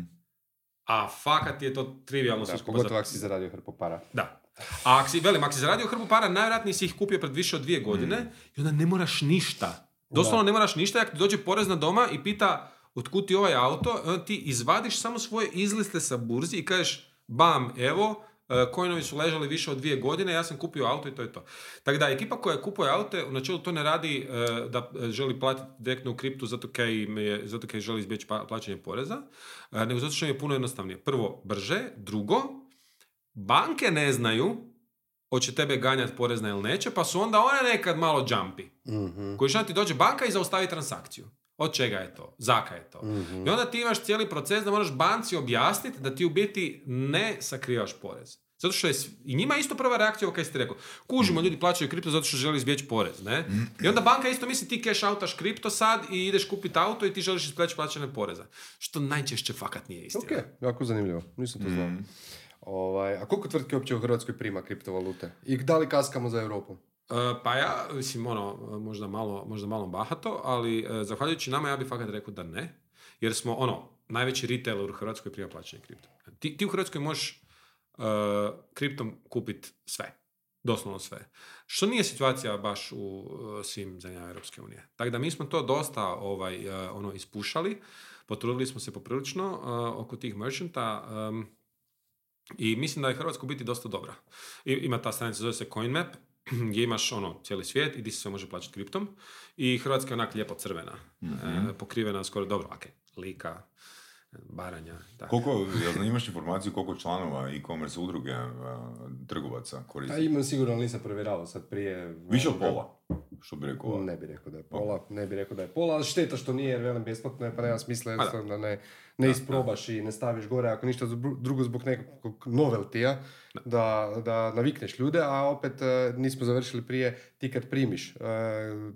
a fakat je to trivialno sve Da, pogotovo za- ako si zaradio hrpu para. Da. A ako si, velim, ako si zaradio hrbu para, najvjerojatnije si ih kupio pred više od dvije godine i onda ne moraš ništa. Doslovno ne moraš ništa, ako ti dođe porezna doma i pita otkud ti ovaj auto, ti izvadiš samo svoje izliste sa burzi i kažeš, bam, evo, e, coinovi su ležali više od dvije godine, ja sam kupio auto i to je to. Tako da, ekipa koja kupuje aute, u načelu to ne radi e, da želi platiti direktno u kriptu zato kaj, im je, zato kaj želi izbjeći pa- plaćanje poreza, e, nego zato što im je puno jednostavnije. Prvo, brže, drugo, banke ne znaju hoće tebe ganjati porezna ili neće, pa su onda one nekad malo jumpy. Mhm. Koji što ti dođe banka i zaustavi transakciju. Od čega je to? Zaka je to? Mhm. I onda ti imaš cijeli proces da moraš banci objasniti da ti u biti ne sakrivaš porez. Zato što je, i njima isto prva reakcija ovo kaj ste rekao. Kužimo, ljudi plaćaju kripto zato što žele izbjeći porez, ne? I onda banka isto misli ti cash outaš kripto sad i ideš kupiti auto i ti želiš izbjeći plaćanje poreza. Što najčešće fakat nije istina. Ok, jako zanimljivo. Nisam to znao. Ovaj, a koliko tvrtki uopće u Hrvatskoj prima kriptovalute? I da li kaskamo za Europom? E, pa ja, mislim, ono, možda malo, možda malo bahato, ali e, zahvaljujući nama ja bih fakat rekao da ne, jer smo, ono, najveći retailer u Hrvatskoj prima plaćanje kripto. Ti, ti u Hrvatskoj možeš e, kriptom kupiti sve. Doslovno sve. Što nije situacija baš u e, svim zemljama Europske unije. Tako da mi smo to dosta ovaj, e, ono, ispušali, potrudili smo se poprilično oko tih merchanta, em, i mislim da je Hrvatska biti dosta dobra. I, ima ta stranica, zove se CoinMap, gdje imaš ono, cijeli svijet i gdje se sve može plaćati kriptom. I Hrvatska je onak lijepo crvena. E, pokrivena skoro dobro, ok, Lika, Baranja, da. Koliko, jel imaš informaciju koliko članova e-commerce udruge a, trgovaca A koristi? imam sigurno, ali nisam provjeravao sad prije. Više od pola, što bi rekao. Ne bi rekao da je pola, ne bi rekao da je pola, ali šteta što nije, jer velim besplatno je, pa nema smisla jednostavno da ne, ne isprobaš i ne staviš gore, ako ništa drugo zbog nekog noveltija, da, da navikneš ljude, a opet e, nismo završili prije, ti kad primiš e,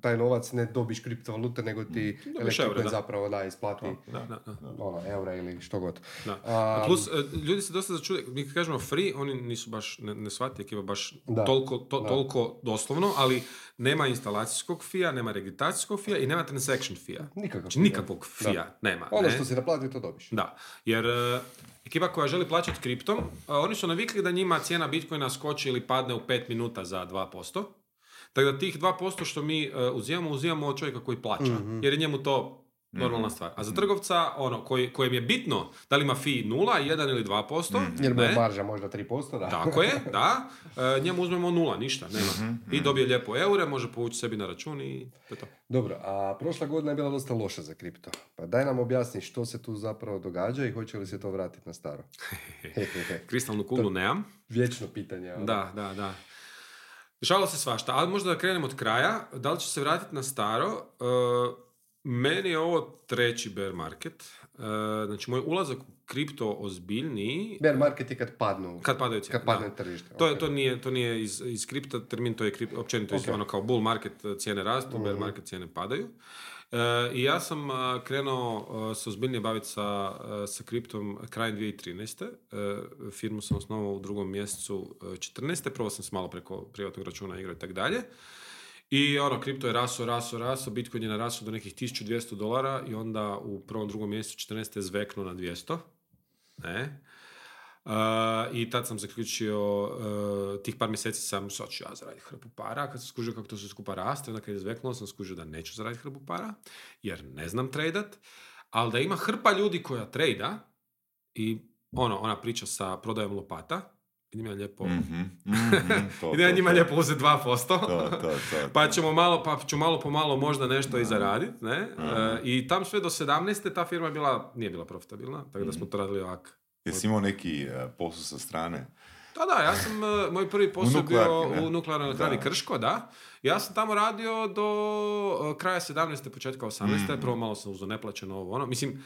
taj novac ne dobiš kriptovalute, nego ti eure, da. zapravo da isplati Da, da, da. ono, eura ili što god. Da. A, Plus, e, ljudi se dosta začude, mi kad kažemo free, oni nisu baš, ne, ne shvati ekipa baš Da. toliko, to, Da. toliko doslovno, ali nema instalacijskog fija, nema registracijskog fija i nema transaction fija. Nikakav Znači, fija. nikakvog fija nema. Ono ne? što si naplatio, to dobiš. Da, jer e, ekipa koja želi plaćati kriptom, a, oni su navikli da njima cijena Bitcoina skoči ili padne u 5 minuta za 2%. Tako da tih 2% što mi e, uzimamo, uzimamo od čovjeka koji plaća. Mhm. Jer je njemu to normalna stvar. A za trgovca, ono, koji, kojem je bitno da li ima fee 0, 1 ili 2%, Jer mu je marža možda 3%, da. tako je, da, e, njemu uzmemo nula, ništa, nema. Mhm, I dobije lijepo eure, može povući sebi na račun i to je to. Dobro, a prošla godina je bila dosta loša za kripto. Pa daj nam objasni što se tu zapravo događa i hoće li se to vratiti na staro. Kristalnu kuglu nemam. Vječno pitanje. ono. Da, da, da. Dešavalo se svašta, ali možda da krenemo od kraja. Da li će se vratiti na staro? E, meni je ovo treći bear market. E, znači, moj ulazak u kripto ozbiljniji Bear market je kad padnu. kad padaju cijene. Kad padne tržište. To, je, to, nije, to nije iz, iz kripta termin, to je krip, općenito iz- Ok. ono kao bull market e, cijene rastu, bear Mhm. market cijene padaju. E, I ja sam a, krenuo se ozbiljnije baviti sa, sa kriptom krajem 2013. E, firmu sam osnovao u drugom mjesecu e, 14. Prvo sam se malo preko privatnog računa igrao i tako dalje. I ono, kripto je raso, raso, raso, Bitcoin je narasao do nekih 1200 dolara i onda u prvom, drugom mjesecu 14. je zveknuo na 200. Ne. Uh, I tad sam zaključio, uh, tih par mjeseci sam ću ja zaraditi hrpu para, kad sam skužio kako to sve skupa raste, onda kad je zveknulo sam skužio da neću zaraditi hrpu para, jer ne znam tradat, ali da ima hrpa ljudi koja trejda i ono, ona priča sa prodajom lopata, idem ja lijepo, Mhm, mhm, to, to, njima to. lijepo uzeti 2%, To, to, to, pa ćemo malo, pa ću malo po malo možda nešto i zaraditi, ne? E, I tam sve do 17. ta firma je bila, nije bila profitabilna, tako Mhm. da smo to radili ovak. Jesi imao neki uh, posao sa strane? Da, da, ja sam, e, moj prvi posao bio ne? u nuklearnoj elektrani. Krško, da. Ja sam tamo radio do kraja 17. početka 18. Mm. Prvo malo sam uzeo neplaćeno ovo, ono. Mislim,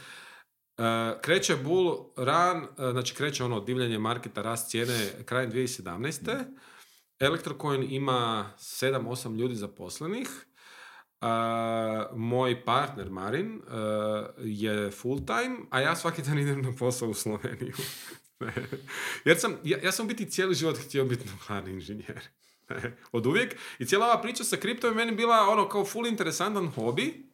e, kreće bull run, e, znači kreće ono divljanje marketa, rast cijene krajem 2017. Electrocoin ima 7-8 ljudi zaposlenih. A, moj partner Marin je full time, a ja svaki dan idem na posao u Sloveniju. Jer sam, ja, ja sam biti cijeli život htio biti nuklearni inženjer. Od uvijek. I cijela ova priča sa kriptom je meni bila ono kao full interesantan hobi.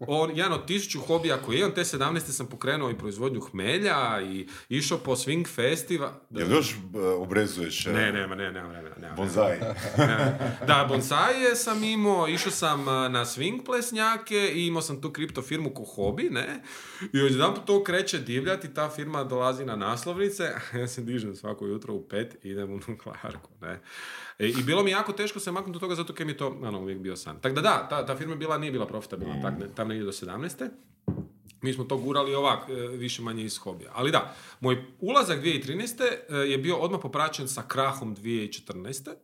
On, jedan od tisuću hobija koji imam, te 17. sam pokrenuo i proizvodnju hmelja i išao po swing festiva. Da, Jel još e, obrezuješ e, ne, nema, ne, nema vremena. Nema, bonzai? da, bonsaje sam imao, išao sam uh, na swing plesnjake i imao sam tu kripto firmu ko hobi, ne? I odjedan to kreće divljati, ta firma dolazi na naslovnice, a ja se dižem svako jutro u pet i idem u nuklearku, ne? E, I bilo mi jako teško se maknuti od toga zato kaj mi je to ono, uvijek bio san. Tako da da, ta, ta firma je bila, nije bila profitabilna, tak, ne, tam negdje do 17. Mi smo to gurali ovak, e, više manje iz hobija. Ali da, moj ulazak 2013. e, je bio odmah popraćen sa krahom 2014. E,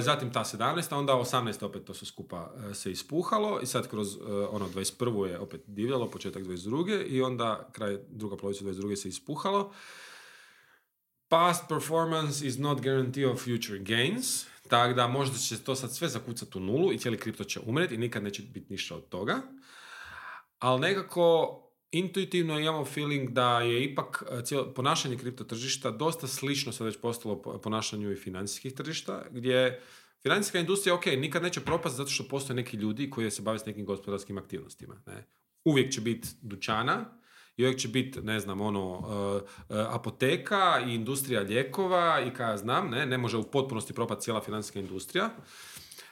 Zatim ta 17. onda 18. opet to sve skupa se ispuhalo i sad kroz ono 21. je opet divljalo, početak 22. i onda kraj druga polovica 22. se ispuhalo. Past performance is not guarantee of future gains, tako da možda će to sad sve zakucati u nulu i cijeli kripto će umreti i nikad neće biti ništa od toga. Ali nekako intuitivno imamo feeling da je ipak e, cijelo ponašanje kripto tržišta dosta slično sad već postalo po- ponašanju i financijskih tržišta, gdje financijska industrija, ok, nikad neće propast zato što postoje neki ljudi koji se bave s nekim gospodarskim aktivnostima. Ne? Uvijek će biti dućana, i uvijek će biti, ne znam, ono, uh, uh, apoteka i industrija lijekova i kaj ja znam, ne, ne može u potpunosti propati cijela financijska industrija.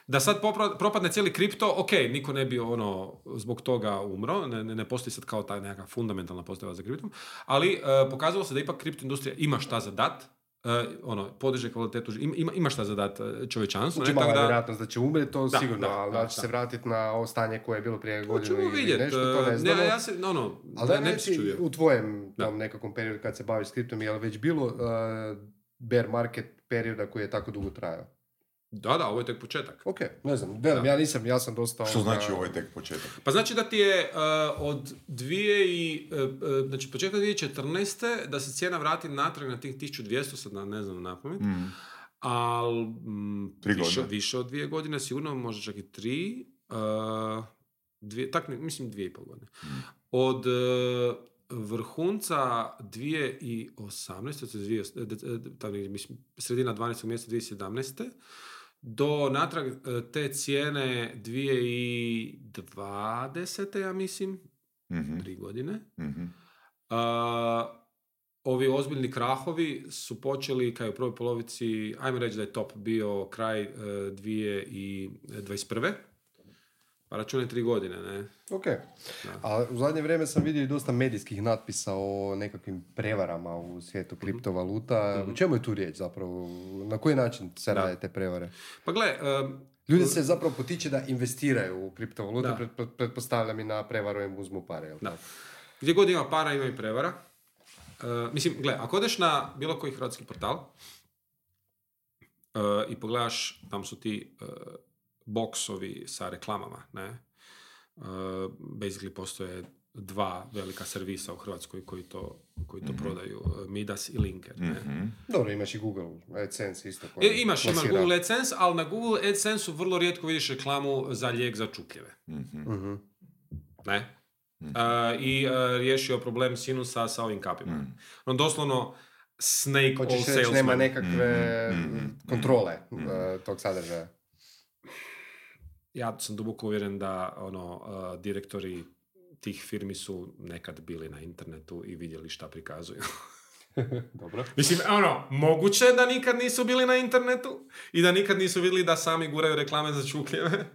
Da sad popra- propadne cijeli kripto, ok, niko ne bi ono zbog toga umro, ne, ne, ne postoji sad kao ta neka fundamentalna potreba za kriptom, ali uh, pokazalo se da ipak kripto industrija ima šta za dat, uh, ono, podiže kvalitetu, ima, ima, šta za dat čovječanstvu. Znači ne, mala da- vjerojatnost da će umreti, to Da, sigurno, da, ali da, da će da. se vratiti na ovo stanje koje je bilo prije godinu ili nešto, to ne uh, znamo. ne, ja se, ono, Ali ne, da ne reci, u tvojem Da. tom nekakvom periodu kad se baviš s kriptom, je li već bilo uh, bear market perioda koji je tako dugo trajao? Da, da, ovo je tek početak. Ok, ne znam, velim, ja nisam, ja sam dosta... Što ovoga- znači ovo je tek početak? Pa znači da ti je uh, od dvije i, uh, znači početka 2014. da se cijena vrati natrag na tih 1200, sad na- ne znam na pamet, Mm. ali mm, Tri više, godine. više od dvije godine, sigurno možda čak i tri, uh, dvije, tak, ne, mislim dvije i pol godine. Od uh, vrhunca 2018. to je mislim, sredina 12. mjeseca 2017. Do natrag e, te cijene 2020. ja mislim, Mhm, tri godine. mhm. A, ovi ozbiljni krahovi su počeli kao u prvoj polovici, ajmo reći da je top bio kraj e, 2021. Pa računaj tri godine, ne? Ok. A u zadnje vrijeme sam vidio i dosta medijskih natpisa o nekakvim prevarama u svijetu kriptovaluta. U čemu je tu riječ zapravo? Na koji način se rade te prevare? Pa gle, e, Ljudi se zapravo potiče da investiraju u kriptovalute, Da. pretpo- pretpostavljam i na prevaru im uzmu pare, jel Da. gdje god ima para ima i prevara. E, mislim, gle, ako odeš na bilo koji hrvatski portal e, i pogledaš, tam su ti e, boksovi sa reklamama, ne? E, basically postoje dva velika servisa u Hrvatskoj koji to, koji to prodaju, e, Midas i Linker. Ne? Mhm. Dobro, imaš i Google AdSense isto. koji E, imaš, imaš plasira. Google AdSense, ali na Google AdSense-u vrlo rijetko vidiš reklamu za lijek za čukljeve. Mhm. Mhm. Ne? E, I e, riješio problem sinusa sa ovim kapima. On doslovno snake all Hoćeš reći, nema nekakve Mhm, mhm, kontrole eh, tog sadržaja. Ja sam duboko uvjeren da ono, e, direktori tih firmi su nekad bili na internetu i vidjeli šta prikazuju. Dobro. Mislim, ono, moguće je da nikad nisu bili na internetu i da nikad nisu vidjeli da sami guraju reklame za čukljeve.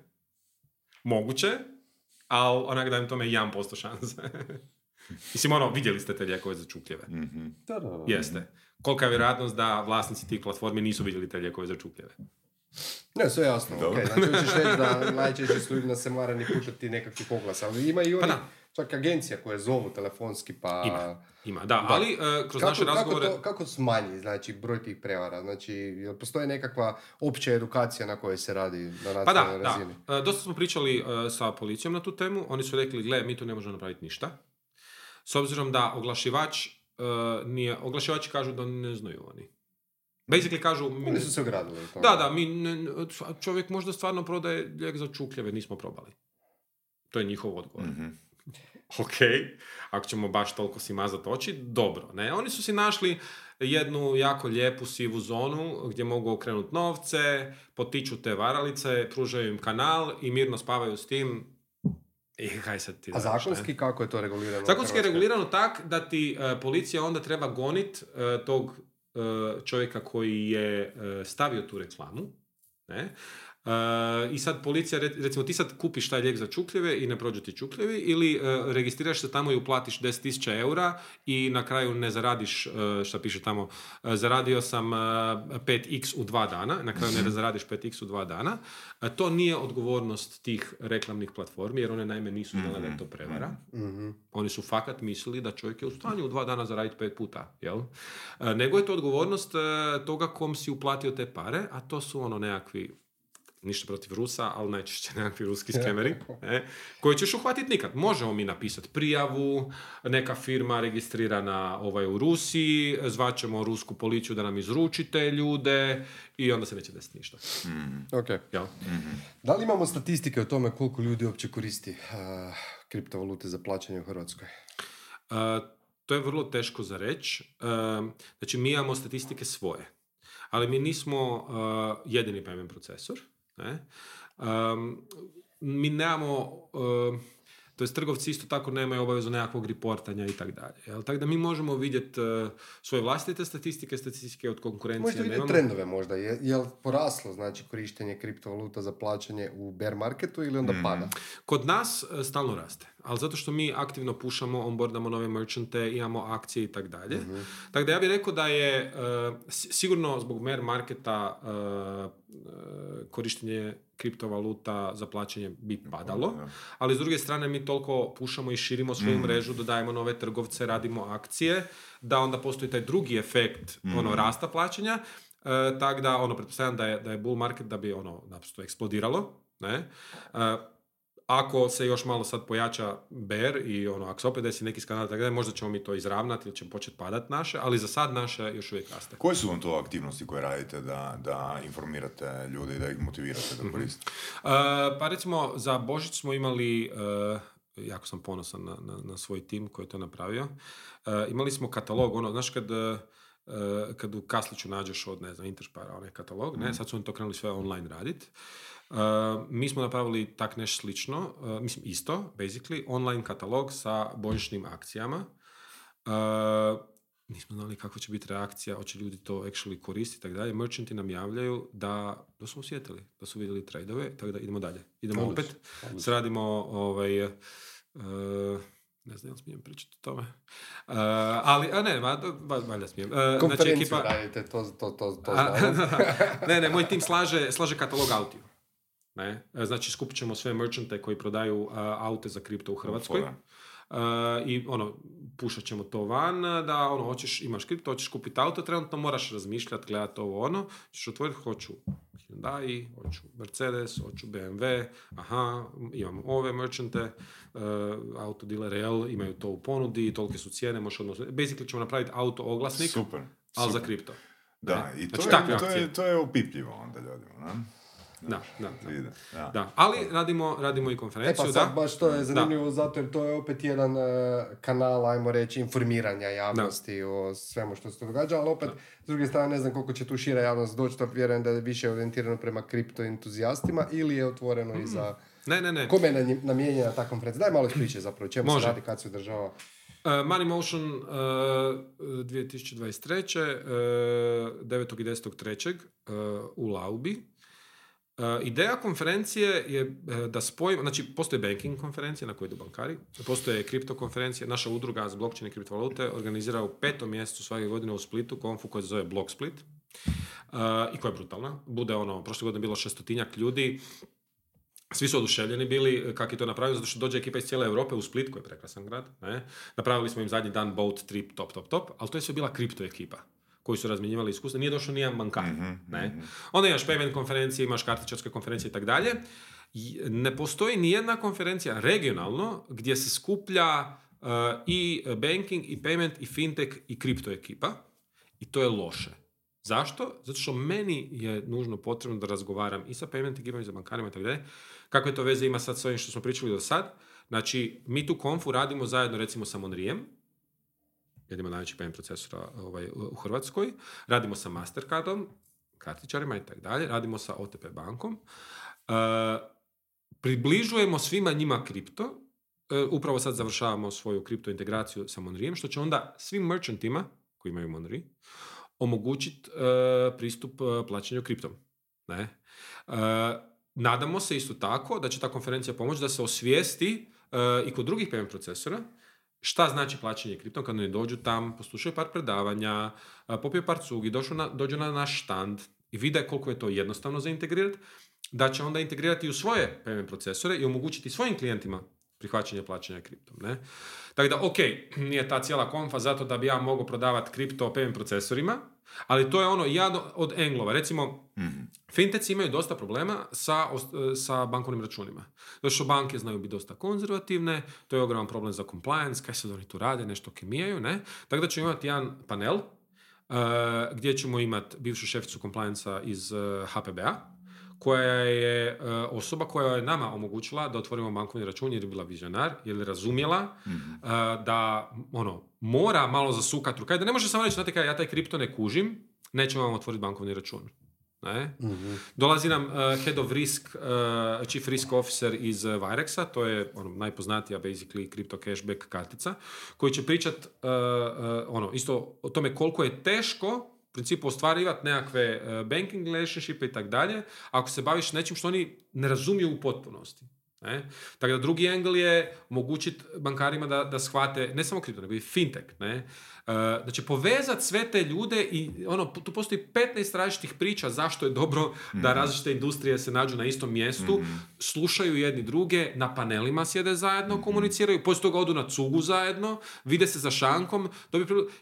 Moguće, ali onak da im tome 1% šanse. Mislim, ono, vidjeli ste te lijekove za čukljeve. Mhm. Da, da, da. Jeste. Kolika je vjerojatnost da vlasnici tih platformi nisu vidjeli te lijekove za čukljeve? Ne, sve jasno. Dobro. ok. Znači, hoćeš reći da najčešće su ljudi nasemarani puštati nekakvih oglasa. Ali ima i oni, Pa da. čak agencija koje zovu telefonski, pa... Ima. Ima, da, ali e, kroz naše Kako, kako, razgovore... to, kako smanji znači, broj tih prevara? Znači, postoji nekakva opća edukacija na kojoj se radi na Pa da, nacionalnoj da. razini? E, Dosta smo pričali e, sa policijom na tu temu. Oni su rekli, gle, mi tu ne možemo napraviti ništa. S obzirom da oglašivač nije... Oglašivači kažu da ne znaju oni. Basically kažu... mi Oni ne- su se ogradili. Da, da, mi ne- čovjek možda stvarno prodaje lijek za čukljeve, nismo probali. To je njihov odgovor. Mhm. Ok, ako ćemo baš toliko si mazati oči, dobro. Ne? Oni su si našli jednu jako lijepu sivu zonu gdje mogu okrenuti novce, potiču te varalice, pružaju im kanal i mirno spavaju s tim. I kaj sad ti A ne? zakonski kako je to regulirano? Zakonski je regulirano tak da ti e, policija onda treba gonit e, tog čovjeka koji je e, stavio tu reklamu. Ne? E, I sad policija, re- recimo ti sad kupiš taj lijek za čukljeve i ne prođu ti čukljevi ili e, registriraš se tamo i uplatiš 10.000 eura i na kraju ne zaradiš, e, šta piše tamo, zaradio sam e, 5x u dva dana, na kraju ne zaradiš 5x u dva dana. To nije odgovornost tih reklamnih platformi jer one naime nisu znale da je to prevara. Mhm. Oni su fakat mislili da čovjek je u stanju u dva dana zaraditi pet puta, jel? Nego je to odgovornost toga kom si uplatio te pare, a to su ono nekakvi ništa protiv Rusa, ali najčešće nekakvi ruski skemeri, e, koji ćeš uhvatiti nikad. Možemo mi napisati prijavu, neka firma registrirana ovaj, u Rusiji, zvaćemo rusku policiju da nam izruči te ljude i onda se neće desiti ništa. Ok. Jel? Da li imamo statistike o tome koliko ljudi uopće koristi uh, kriptovalute za plaćanje u Hrvatskoj? Uh, to je vrlo teško za reći. Uh, znači, mi imamo statistike svoje, ali mi nismo uh, jedini payment procesor. Ne? Um, mi nemamo, uh, to jest trgovci isto tako nemaju obavezu nekakvog reportanja i tako dalje. jel? Tako da mi možemo vidjeti uh, svoje vlastite statistike, statistike od konkurencije. Možete vidjeti trendove možda. Je, je li poraslo znači, korištenje kriptovaluta za plaćanje u bear marketu ili onda pada? Kod nas e, stalno raste, ali zato što mi aktivno pušamo, onboardamo nove merchante, imamo akcije i tako dalje. Tako da ja bih rekao da je e, si- sigurno zbog mer marketa e, e, korištenje kriptovaluta za plaćanje bi padalo, ali s druge strane mi toliko pušamo i širimo svoju mrežu, dodajemo nove trgovce, radimo akcije, da onda postoji taj drugi efekt ono, rasta plaćanja, e, tako da ono, pretpostavljam da je, da je bull market da bi ono naprosto eksplodiralo, ne? E, ako se još malo sad pojača bear i ono, ako se opet desi neki skandal, tako da možda ćemo mi to izravnati ili će početi padati naše, ali za sad naše još uvijek raste. Koje su vam to aktivnosti koje radite da, da informirate ljude i da ih motivirate Mhm. da koriste? Uh, pa recimo za Božić smo imali, uh, jako sam ponosan na, na, na svoj tim koji je to napravio, uh, imali smo katalog, ono, znaš kad, uh, kad u Kasliću nađeš od, ne znam, Interspara onaj katalog, ne, sad su oni to krenuli sve online radit. Uh, mi smo napravili tak nešto slično, uh, mislim isto, basically, online katalog sa božićnim akcijama. Uh, nismo znali kakva će biti reakcija, hoće ljudi to actually koristiti i tako dalje. Merchanti nam javljaju da, da su osjetili, da su vidjeli tradeove, tako da idemo dalje. Idemo Odlično, opet, sradimo ovaj, uh, ne znam smijem pričati o tome. Uh, ali, a ne, va, va- valjda smijem. Uh, znači, Konferenciju ekipa- radite, to, to, to, to a, znamo. ne, ne, moj tim slaže, slaže katalog autiju. Ne? E, Znači, skupit ćemo sve merchante koji prodaju a, aute za kripto u Hrvatskoj. E, I ono, pušat ćemo to van, da ono, hoćeš, imaš kripto, hoćeš kupiti auto, trenutno moraš razmišljati, gledati ovo ono, ćeš otvoriti, hoću Hyundai, hoću Mercedes, hoću BMW, aha, imam ove merchante, uh, autodilere, jel, imaju to u ponudi, tolike su cijene, možeš odmah, basically ćemo napraviti auto oglasnik, Super. ali za super. kripto. Da, i to, Znači, je, to, je, to je opipljivo onda ljudima, ne? Da, da, da. Ide, da. Da, ali radimo, radimo i E konferenciju, pa sad da. baš to je zanimljivo zato jer to je opet jedan e, kanal, ajmo reći, informiranja javnosti o svemu što se događa, ali opet, s druge strane, ne znam koliko će tu šira javnost doći, to vjerujem da je više orijentirano prema kripto entuzijastima ili je otvoreno i za... Ne, ne, ne. Kome je namijenjena ta konferencija? Daj malo ispriče zapravo, čemu Može. se radi, kad se održava. Uh, Money Motion uh, 2023. Uh, 9. i 10. Uh, u Laubi. Uh, ideja konferencije je uh, da spojimo, znači postoje banking konferencija na kojoj idu bankari, postoje kripto konferencija, naša udruga za blockchain i kriptovalute organizira u petom mjesecu svake godine u Splitu konfu koja se zove Block Split uh, i koja je brutalna. Bude ono, prošle godine bilo šestotinjak ljudi, svi su oduševljeni bili kako je to napravljeno, zato što dođe ekipa iz cijele Europe u Split, koji je prekrasan grad. Ne? Napravili smo im zadnji dan boat trip, top, top, top, ali to je sve bila kripto ekipa koji su razmjenjivali iskustva. Nije došao nijedan bankar. ne? Onda imaš payment konferencije, imaš kartičarske konferencije i tako dalje. Ne postoji nijedna konferencija regionalno gdje se skuplja uh, i banking, i payment, i fintech, i kripto ekipa. I to je loše. Zašto? Zato što meni je nužno potrebno da razgovaram i sa payment ekipama i sa bankarima i tako dalje. Kakve to veze ima sad s ovim što smo pričali do sad? Znači, mi tu konfu radimo zajedno recimo sa Monrijem, jednim od najvećih payment procesora ovaj, u Hrvatskoj. Radimo sa Mastercardom, kartičarima i tako dalje. Radimo sa OTP bankom. E, približujemo svima njima kripto. E, upravo sad završavamo svoju kripto integraciju sa Monrijem, što će onda svim merchantima koji imaju Monri omogućiti e, pristup plaćanju kriptom. Ne? E, nadamo se isto tako da će ta konferencija pomoći da se osvijesti i kod drugih payment procesora šta znači plaćanje kriptom kad oni dođu tam, poslušaju par predavanja, popiju par cugi, na, dođu na naš štand i vide koliko je to jednostavno za integrirati, da će onda integrirati u svoje payment procesore i omogućiti svojim klijentima prihvaćanje plaćanja kriptom. Ne? Tako da, ok, nije ta cijela konfa zato da bi ja mogao prodavati kripto payment procesorima, ali to je ono jedan od englova. Recimo, mm fintechs imaju dosta problema sa, sa bankovnim računima. Zato što banke znaju biti dosta konzervativne, to je ogroman problem za compliance, kaj se oni tu rade, nešto kemijaju, ne? Tako da ćemo imati jedan panel uh, gdje ćemo imati bivšu šeficu compliance iz uh, eh, HPB-a, koja je e, osoba koja je nama omogućila da otvorimo bankovni račun jer je bila vizionar, jer je razumjela mhm. e, da ono, mora malo zasukati rukaj, da ne može samo reći, znate kaj, ja taj kripto ne kužim, nećemo vam otvoriti bankovni račun. Ne? mm Dolazi nam uh, head of risk, uh, chief risk officer iz uh, Virexa, to je ono, najpoznatija basically crypto cashback kartica, koji će pričat ono, isto o tome koliko je teško principu ostvarivati nekakve e, banking relationship i tako dalje, ako se baviš nečim što oni ne razumiju u potpunosti. Ne? Tako da drugi angle je omogućiti bankarima da, da shvate ne samo kripto, nego i fintech. Ne? Uh, da će povezati sve te ljude i ono, tu postoji 15 različitih priča zašto je dobro da mhm. različite industrije se nađu na istom mjestu, mhm. slušaju jedni druge, na panelima sjede zajedno, mm komuniciraju, poslije toga odu na cugu zajedno, vide se za šankom,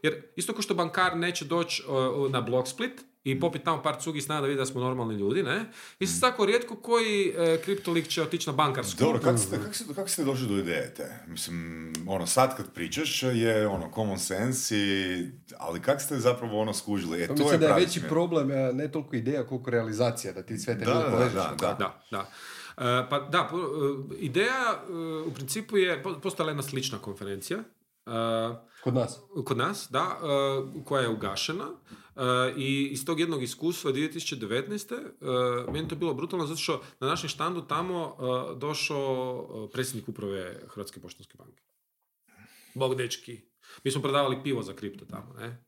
jer isto kao što bankar neće doći uh, na blog split, i popit tamo par cugi sna da vidi da smo normalni ljudi, ne? I se tako rijetko koji e, kriptolik će otići na bankarsku. Dobro, kako ste, kako, ste, kako ste došli do ideje te? Mislim, ono, sad kad pričaš je ono, common sense i, ali kako ste zapravo ono skužili? E, to Mislim je da je veći problem, e, ne toliko ideja koliko realizacija, da ti sve te da, da, da, da, da, da. Uh, pa da, uh, ideja uh, u principu je, postala jedna slična konferencija. kod nas? Kod nas, da, koja je ugašena. Uh, I iz tog jednog iskustva 2019. Uh, meni to bilo brutalno zato što na našem štandu tamo uh, došao predsjednik uprave Hrvatske poštanske banke. Bog dečki. Mi smo prodavali pivo za kripto tamo, ne?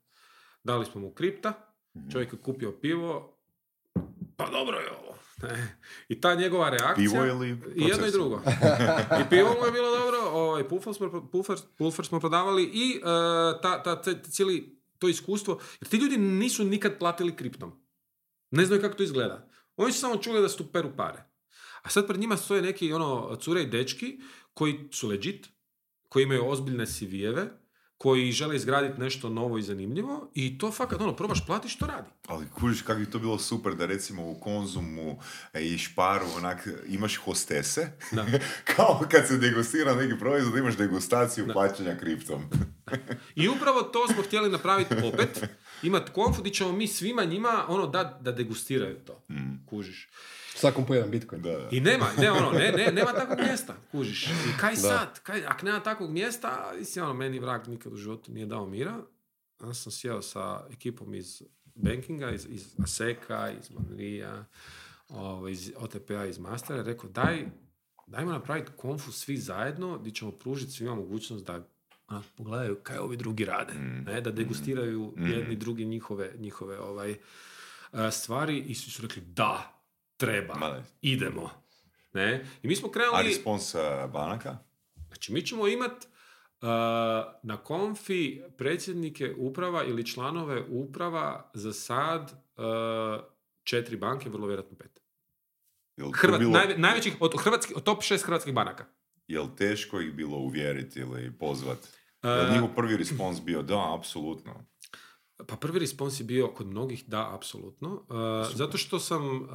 Dali smo mu kripta, mhm. čovjek je kupio pivo, pa dobro je ovo. Ne. I ta njegova reakcija... Pivo ili I jedno i drugo. I pivo mu je bilo dobro, ovaj, pulfer, smo, pulfer, pulfer smo prodavali i uh, ta, ta, ta, cijeli to iskustvo, jer ti ljudi nisu nikad platili kriptom. Ne znaju kako to izgleda. Oni su samo čuli da su tu peru pare. A sad pred njima stoje neki ono, cure i dečki koji su legit, koji imaju ozbiljne CV-eve, koji žele izgraditi nešto novo i zanimljivo i to fakat, ono, probaš platiš, to radi. Ali kužiš kako bi to bilo super da recimo u Konzumu e, i Šparu onak imaš hostese, da. kao kad se degustira neki proizvod imaš degustaciju da. plaćanja kriptom. I upravo to smo htjeli napraviti opet, imati konfu gdje ćemo mi svima njima ono da, da degustiraju to, mm. kužiš. Svakom po jedan bitcoin. Da. I nema, ne, ono, ne, ne, nema takvog mjesta, kužiš. I kaj sad? Kaj, ako nema takvog mjesta, si ono, meni vrag nikad u životu nije dao mira. Ja sam sjeo sa ekipom iz bankinga, iz, iz Aseka, iz Manrija, ovaj, iz OTP-a, iz Mastera, rekao, daj, dajmo napraviti konfu svi zajedno, gdje ćemo pružiti svima mogućnost da a, pogledaju kaj ovi drugi rade, mm. ne, da degustiraju mm. jedni drugi njihove, njihove ovaj, stvari i svi su rekli da, treba, idemo. Ne? I mi smo krenuli... A respons banaka? Znači, mi ćemo imati uh, na konfi predsjednike uprava ili članove uprava za sad uh, četiri banke, vrlo vjerojatno pet. Hrvat, bilo... naj, najvećih, od, hrvatski, od top šest hrvatskih banaka. Je li teško ih bilo uvjeriti ili pozvati? Njihov prvi respons bio da, apsolutno? Pa prvi respons je bio kod mnogih da, apsolutno. Uh, zato što sam uh,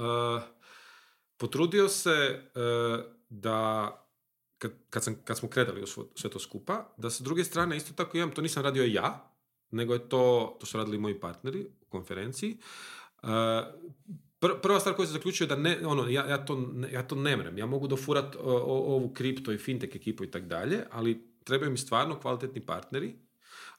potrudio se uh, da kad, kad, sam, kad smo kretali u sve to skupa, da sa druge strane isto tako imam, to nisam radio ja, nego je to, to su radili moji partneri u konferenciji. Uh, prva stvar koju se zaključio je da ne, ono, ja, ja, to, ja to ne mrem. Ja mogu dofurat ovu kripto i fintech ekipu i tak dalje, ali trebaju mi stvarno kvalitetni partneri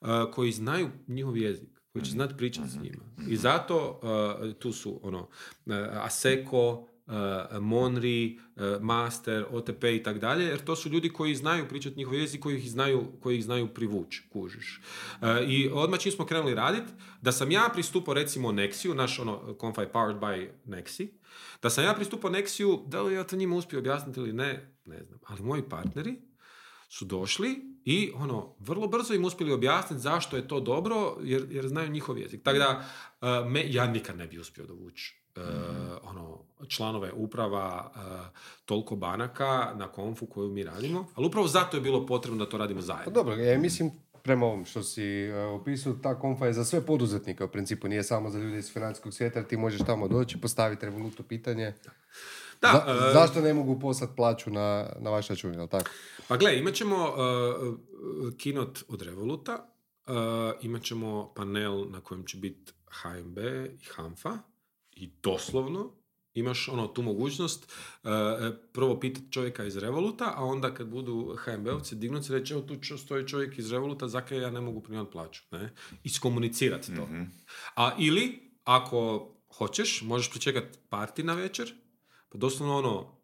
uh, koji znaju njihov jezik koji će mhm. znati pričati s mhm. njima. I zato uh, tu su ono uh, Aseko, uh, Monri, uh, Master, OTP i tak dalje, jer to su ljudi koji znaju pričati njihov jezik, koji ih znaju, koji ih znaju privući, kužiš. Uh, I odmah čim smo krenuli raditi, da sam ja pristupao recimo Nexiju, naš ono, Confy powered by Nexi, da sam ja pristupao Nexiju, da li ja to njima uspio objasniti ili ne, ne znam. Ali moji partneri su došli i ono, vrlo brzo im uspjeli objasniti zašto je to dobro, jer, jer znaju njihov jezik. Tako da, me, ja nikad ne bi uspio dovući uh, ono, članove uprava uh, toliko banaka na konfu koju mi radimo, ali upravo zato je bilo potrebno da to radimo zajedno. Pa dobro, ja mislim prema ovom što si uh, opisao, ta konfa je za sve poduzetnike u principu, nije samo za ljude iz financijskog svijeta, jer ti možeš tamo doći, postaviti revolutu pitanje. Da, Za, zašto ne mogu poslati plaću na, na vaš račun, jel tako? Pa gle, imat ćemo uh, kinot od Revoluta, uh, imat ćemo panel na kojem će biti HMB i HANFA, i doslovno imaš ono tu mogućnost uh, prvo pitati čovjeka iz Revoluta, a onda kad budu HMB-ovci dignuti se reći, evo tu stoji čovjek iz Revoluta, zakaj ja ne mogu primati plaću, ne? Iskomunicirati to. mm A ili, ako hoćeš, možeš pričekati parti na večer, pa doslovno ono,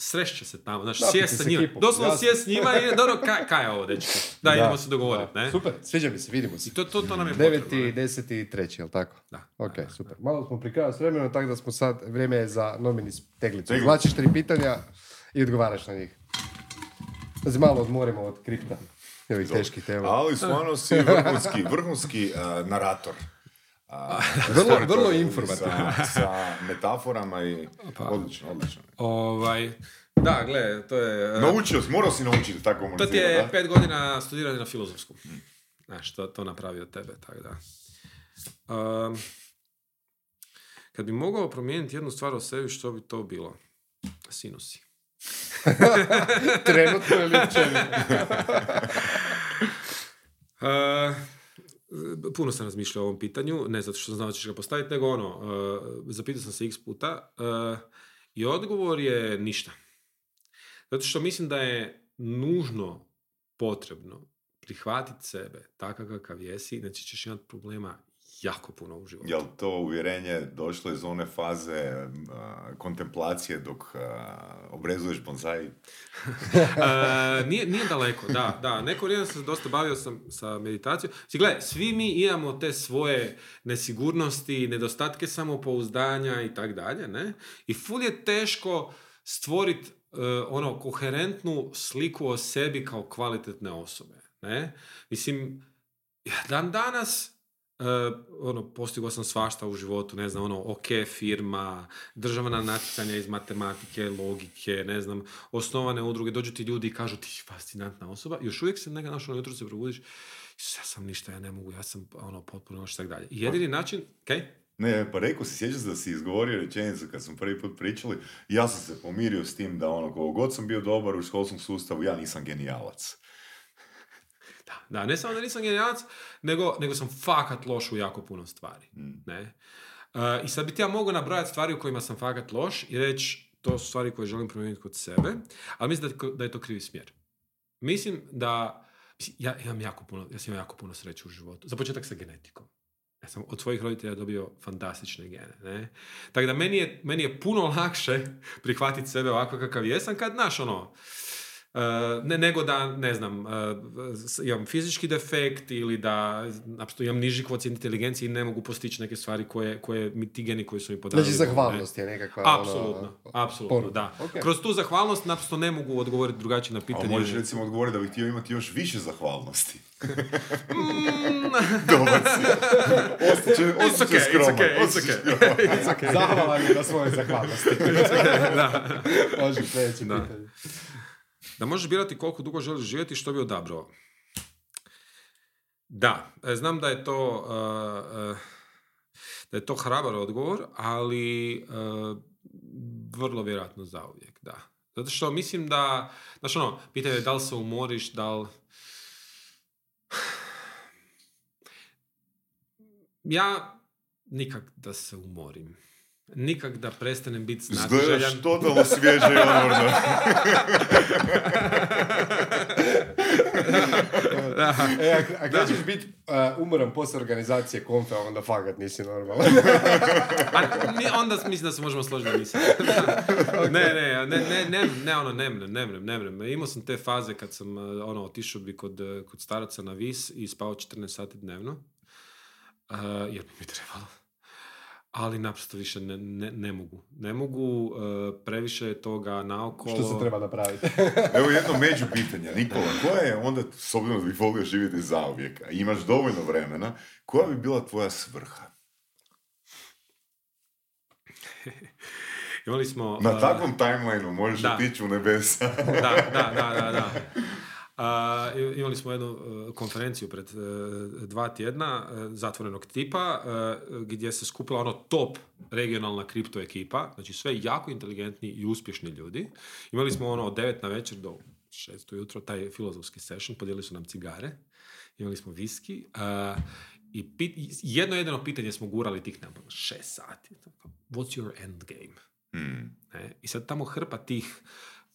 srešće se tamo, znači sjest sa njima, doslovno sjest s njima i dobro, kaj, kaj je ovo, dečki? Da, idemo se dogovoriti, ne? Super, sviđa mi se, vidimo se. I to, to, to nam je 9. potrebno. 10. i 3. jel tako? Da. Ok, super. Malo smo pri s vremenom, tako da smo sad, vrijeme je za nominis teglicu. Izvlačiš tri pitanja i odgovaraš na njih. Da se malo odmorimo od kripta i ovih teških tema. Ali stvarno si vrhunski, vrhunski uh, narator. A, vrlo, vrlo informativno. Sa, sa metaforama i pa, odlično, odlično. Ovaj, da, gle, to je... E, Naučio si, morao si naučiti tako. To ti je da? pet godina studiranja na filozofskom. Hmm. Znaš, to, to napravi od tebe, tako da. Um, kad bi mogao promijeniti jednu stvar o sebi, što bi to bilo? Sinusi. Trenutno je uh, puno sam razmišljao o ovom pitanju, ne zato što znam da ćeš ga postaviti, nego ono, uh, zapitao sam se x puta uh, i odgovor je ništa. Zato što mislim da je nužno potrebno prihvatiti sebe takav kakav jesi, znači ćeš imati problema jako puno u životu. Jel to uvjerenje došlo iz one faze kontemplacije dok uh, obrezuješ bonsai? nije, nije daleko, da. da. Neko vrijeme sam se dosta bavio sam sa meditacijom. Si, gledaj, svi mi imamo te svoje nesigurnosti, nedostatke samopouzdanja i tak dalje, ne? I ful je teško stvoriti uh, ono koherentnu sliku o sebi kao kvalitetne osobe, ne? Mislim, dan danas Uh, ono, postigao sam svašta u životu, ne znam, ono, ok firma, državna natjecanja iz matematike, logike, ne znam, osnovane udruge, dođu ti ljudi i kažu ti si fascinantna osoba, još uvijek se neka našo jutro se probudiš, ja sam ništa, ja ne mogu, ja sam ono, potpuno još tako dalje. I jedini način, okay? Ne, pa rekao si, sjećaš da si izgovorio rečenicu kad smo prvi put pričali, ja sam se pomirio s tim da ono, koliko god sam bio dobar u školskom sustavu, ja nisam genijalac. Da, ne samo da nisam genijalac, nego, nego sam fakat loš u jako puno stvari. Mm. Ne? Uh, I sad bi ti ja mogao nabrojati stvari u kojima sam fakat loš i reći to su stvari koje želim promijeniti kod sebe, ali mislim da, da je to krivi smjer. Mislim da ja imam jako puno, ja sam imao jako puno sreće u životu. Za početak sa genetikom. Ja sam od svojih roditelja dobio fantastične gene. Ne? Tako da meni je, meni je puno lakše prihvatiti sebe ovako kakav jesam kad, znaš, ono, Uh, ne, nego da, ne znam, uh, imam fizički defekt ili da naprosto imam niži kvocijent inteligencije i ne mogu postići neke stvari koje, koje mi ti geni koji su mi podali. Znači zahvalnost je nekakva... Ono, apsolutno, ono, apsolutno, da. Okay. Kroz tu zahvalnost naprosto ne mogu odgovoriti drugačije na pitanje. A možeš recimo odgovoriti da bih htio imati još više zahvalnosti. mm. Dobar si. Ostaće, ostaće okay, skroman. It's okay, it's okay. it's okay. Zahvalan je na svojoj zahvalnosti. okay, da. Može pitanje da možeš birati koliko dugo želiš živjeti što bi odabrao. Da, e, znam da je to e, e, da je to hrabar odgovor, ali vrlo vjerojatno zauvijek, da. Zato što mislim da, znaš ono, pitanje je da li se umoriš, da li... ja nikak da se umorim. Nikak da prestanem biti znatiželjan. totalno svježe i odmorno. E, ako, ako nećeš biti uh, umoran poslije organizacije konfe, onda fakat nisi normalan. A mi, onda mislim da se možemo složiti da nisam. ne, ne, ne, ne, ne, ne, ono, ne mrem, ne mrem, ne mrem. Imao sam te faze kad sam, uh, ono, otišao bi kod, uh, kod staraca na vis i spao 14 sati dnevno. Uh, jer bi mi trebalo. Ali naprosto više ne, ne, ne mogu. Ne mogu, uh, previše je toga naokolo. Što se treba napraviti? Evo jedno među pitanja. Nikola, koja je onda, s obzirom da bi volio živjeti zauvijek, a imaš dovoljno vremena, koja bi bila tvoja svrha? Imali smo... Na uh, takvom timelineu možeš da. otići u nebesa. da, da, da, da, da. A, imali smo jednu uh, konferenciju pred uh, dva tjedna uh, zatvorenog tipa gdje se skupila ono top regionalna kripto ekipa, znači sve jako inteligentni i uspješni ljudi. Imali smo ono od 9 na večer do 6 ujutro taj filozofski session, podijelili su nam cigare, imali smo viski uh, i pit- jedno jedino pitanje smo gurali tih nema, šest sati. What's your end game? Hmm. Ne? I sad tamo hrpa tih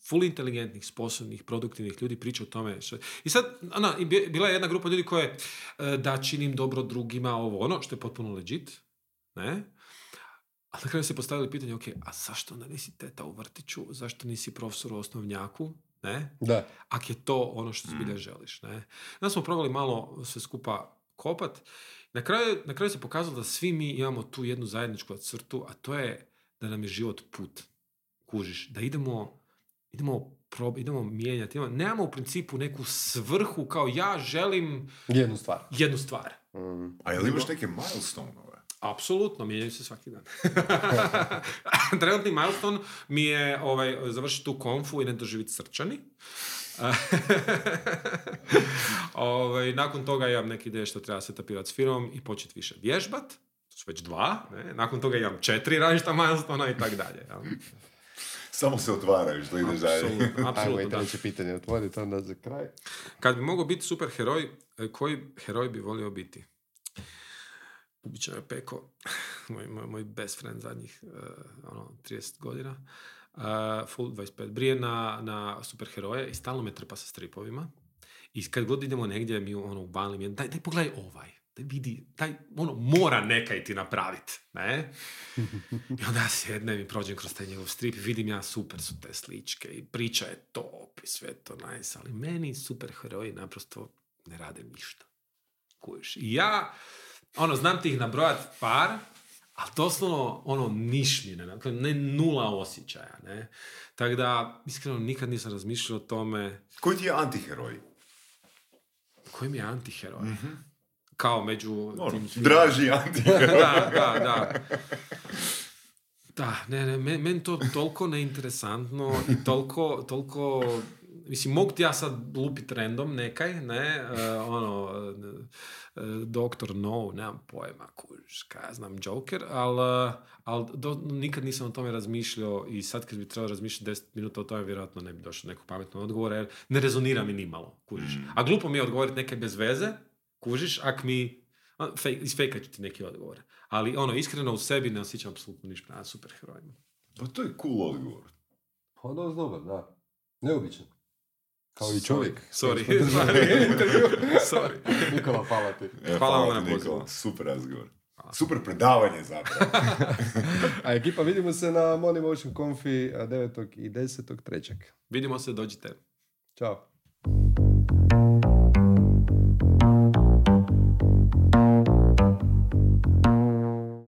full inteligentnih, sposobnih, produktivnih ljudi priča o tome. Što... I sad, i bi- bila je jedna grupa ljudi koje e, da činim dobro drugima, ovo ono, što je potpuno legit. Ne? A na kraju se postavili pitanje, ok, a zašto onda nisi teta u vrtiću? Zašto nisi profesor u osnovnjaku? Ne? da. Ako je to ono što zbilja želiš. Ne? Onda smo probali malo sve skupa kopat. Na kraju, na kraju se pokazalo da svi mi imamo tu jednu zajedničku crtu, a to je da nam je život put. Kužiš, da idemo, idemo, prob, idemo mijenjati. Idemo, nemamo u principu neku svrhu kao ja želim Jednu stvar. jednu stvar. Mm. A jel imaš neke milestone-ove? Apsolutno, mijenjaju se svaki dan. Trenutni milestone mi je ovaj, završiti tu konfu i ne doživjeti srčani. ovaj, nakon toga imam neke ideje što treba setapirati s firmom i početi više vježbat. To su već dva. Ne? Nakon toga imam četiri različita milestona i tak dalje. Samo se otvaraju što ideš dalje. Apsolutno, i treće pitanje otvoriti onda za kraj. Kad bi mogao biti super heroj, e, koji heroj bi volio biti? Bit će me Peko, moj, moj, moj best friend zadnjih uh, ono, 30 godina. Uh, full 25. Brije na, na super heroje i stalno me trpa sa stripovima. I kad god idemo negdje, mi ono, ubalim, je, daj, daj pogledaj ovaj. Vidi, daj, ono, mora nekaj ti napraviti, ne? I onda ja sjednem i prođem kroz taj njegov strip i vidim ja super su te sličke i priča je top i sve to nice, ali meni super heroji naprosto ne rade ništa. Kužiš. I ja, ono, znam ti ih nabrojat par, ali doslovno, ono, nišmine, dakle, ne nula osjećaja, ne. Tako da, iskreno, nikad nisam razmišljao o tome Koji ti je antiheroj? koji mi je antiheroj. Kao među Ono, tim draži antiheroj. da, da, da. Da, ne, ne, men, meni to toliko neinteresantno i toliko, toliko, mislim, mogu ti ja sad lupit random nekaj, ne, e, ono, e, doktor No, nemam pojma, kuž, kaj ja znam, Joker, ali al do, nikad nisam o tome razmišljao i sad kad bi trebao razmišljati 10 minuta o tome, vjerojatno ne bi došlo do nekog pametnog odgovora, jer ne rezonira mi ni malo, kužiš. A glupo mi je odgovoriti neke bez veze, kužiš, ak mi fake, isfejkat ću ti neki odgovor. Ali ono, iskreno u sebi ne osjećam apsolutno ništa prema superherojima. Pa to je cool odgovor. Pa dosta dobar, da. Neobičan. Kao i Sorry. čovjek. Sorry. Intervju. Sorry. Nikola, hvala ti. E, Hvala vam na ti, Nikola. pozivu. Super razgovor. Super predavanje zapravo. A ekipa, vidimo se na Money Motion Confi a, 9. i 10. trećeg. Vidimo se, dođite. Ćao.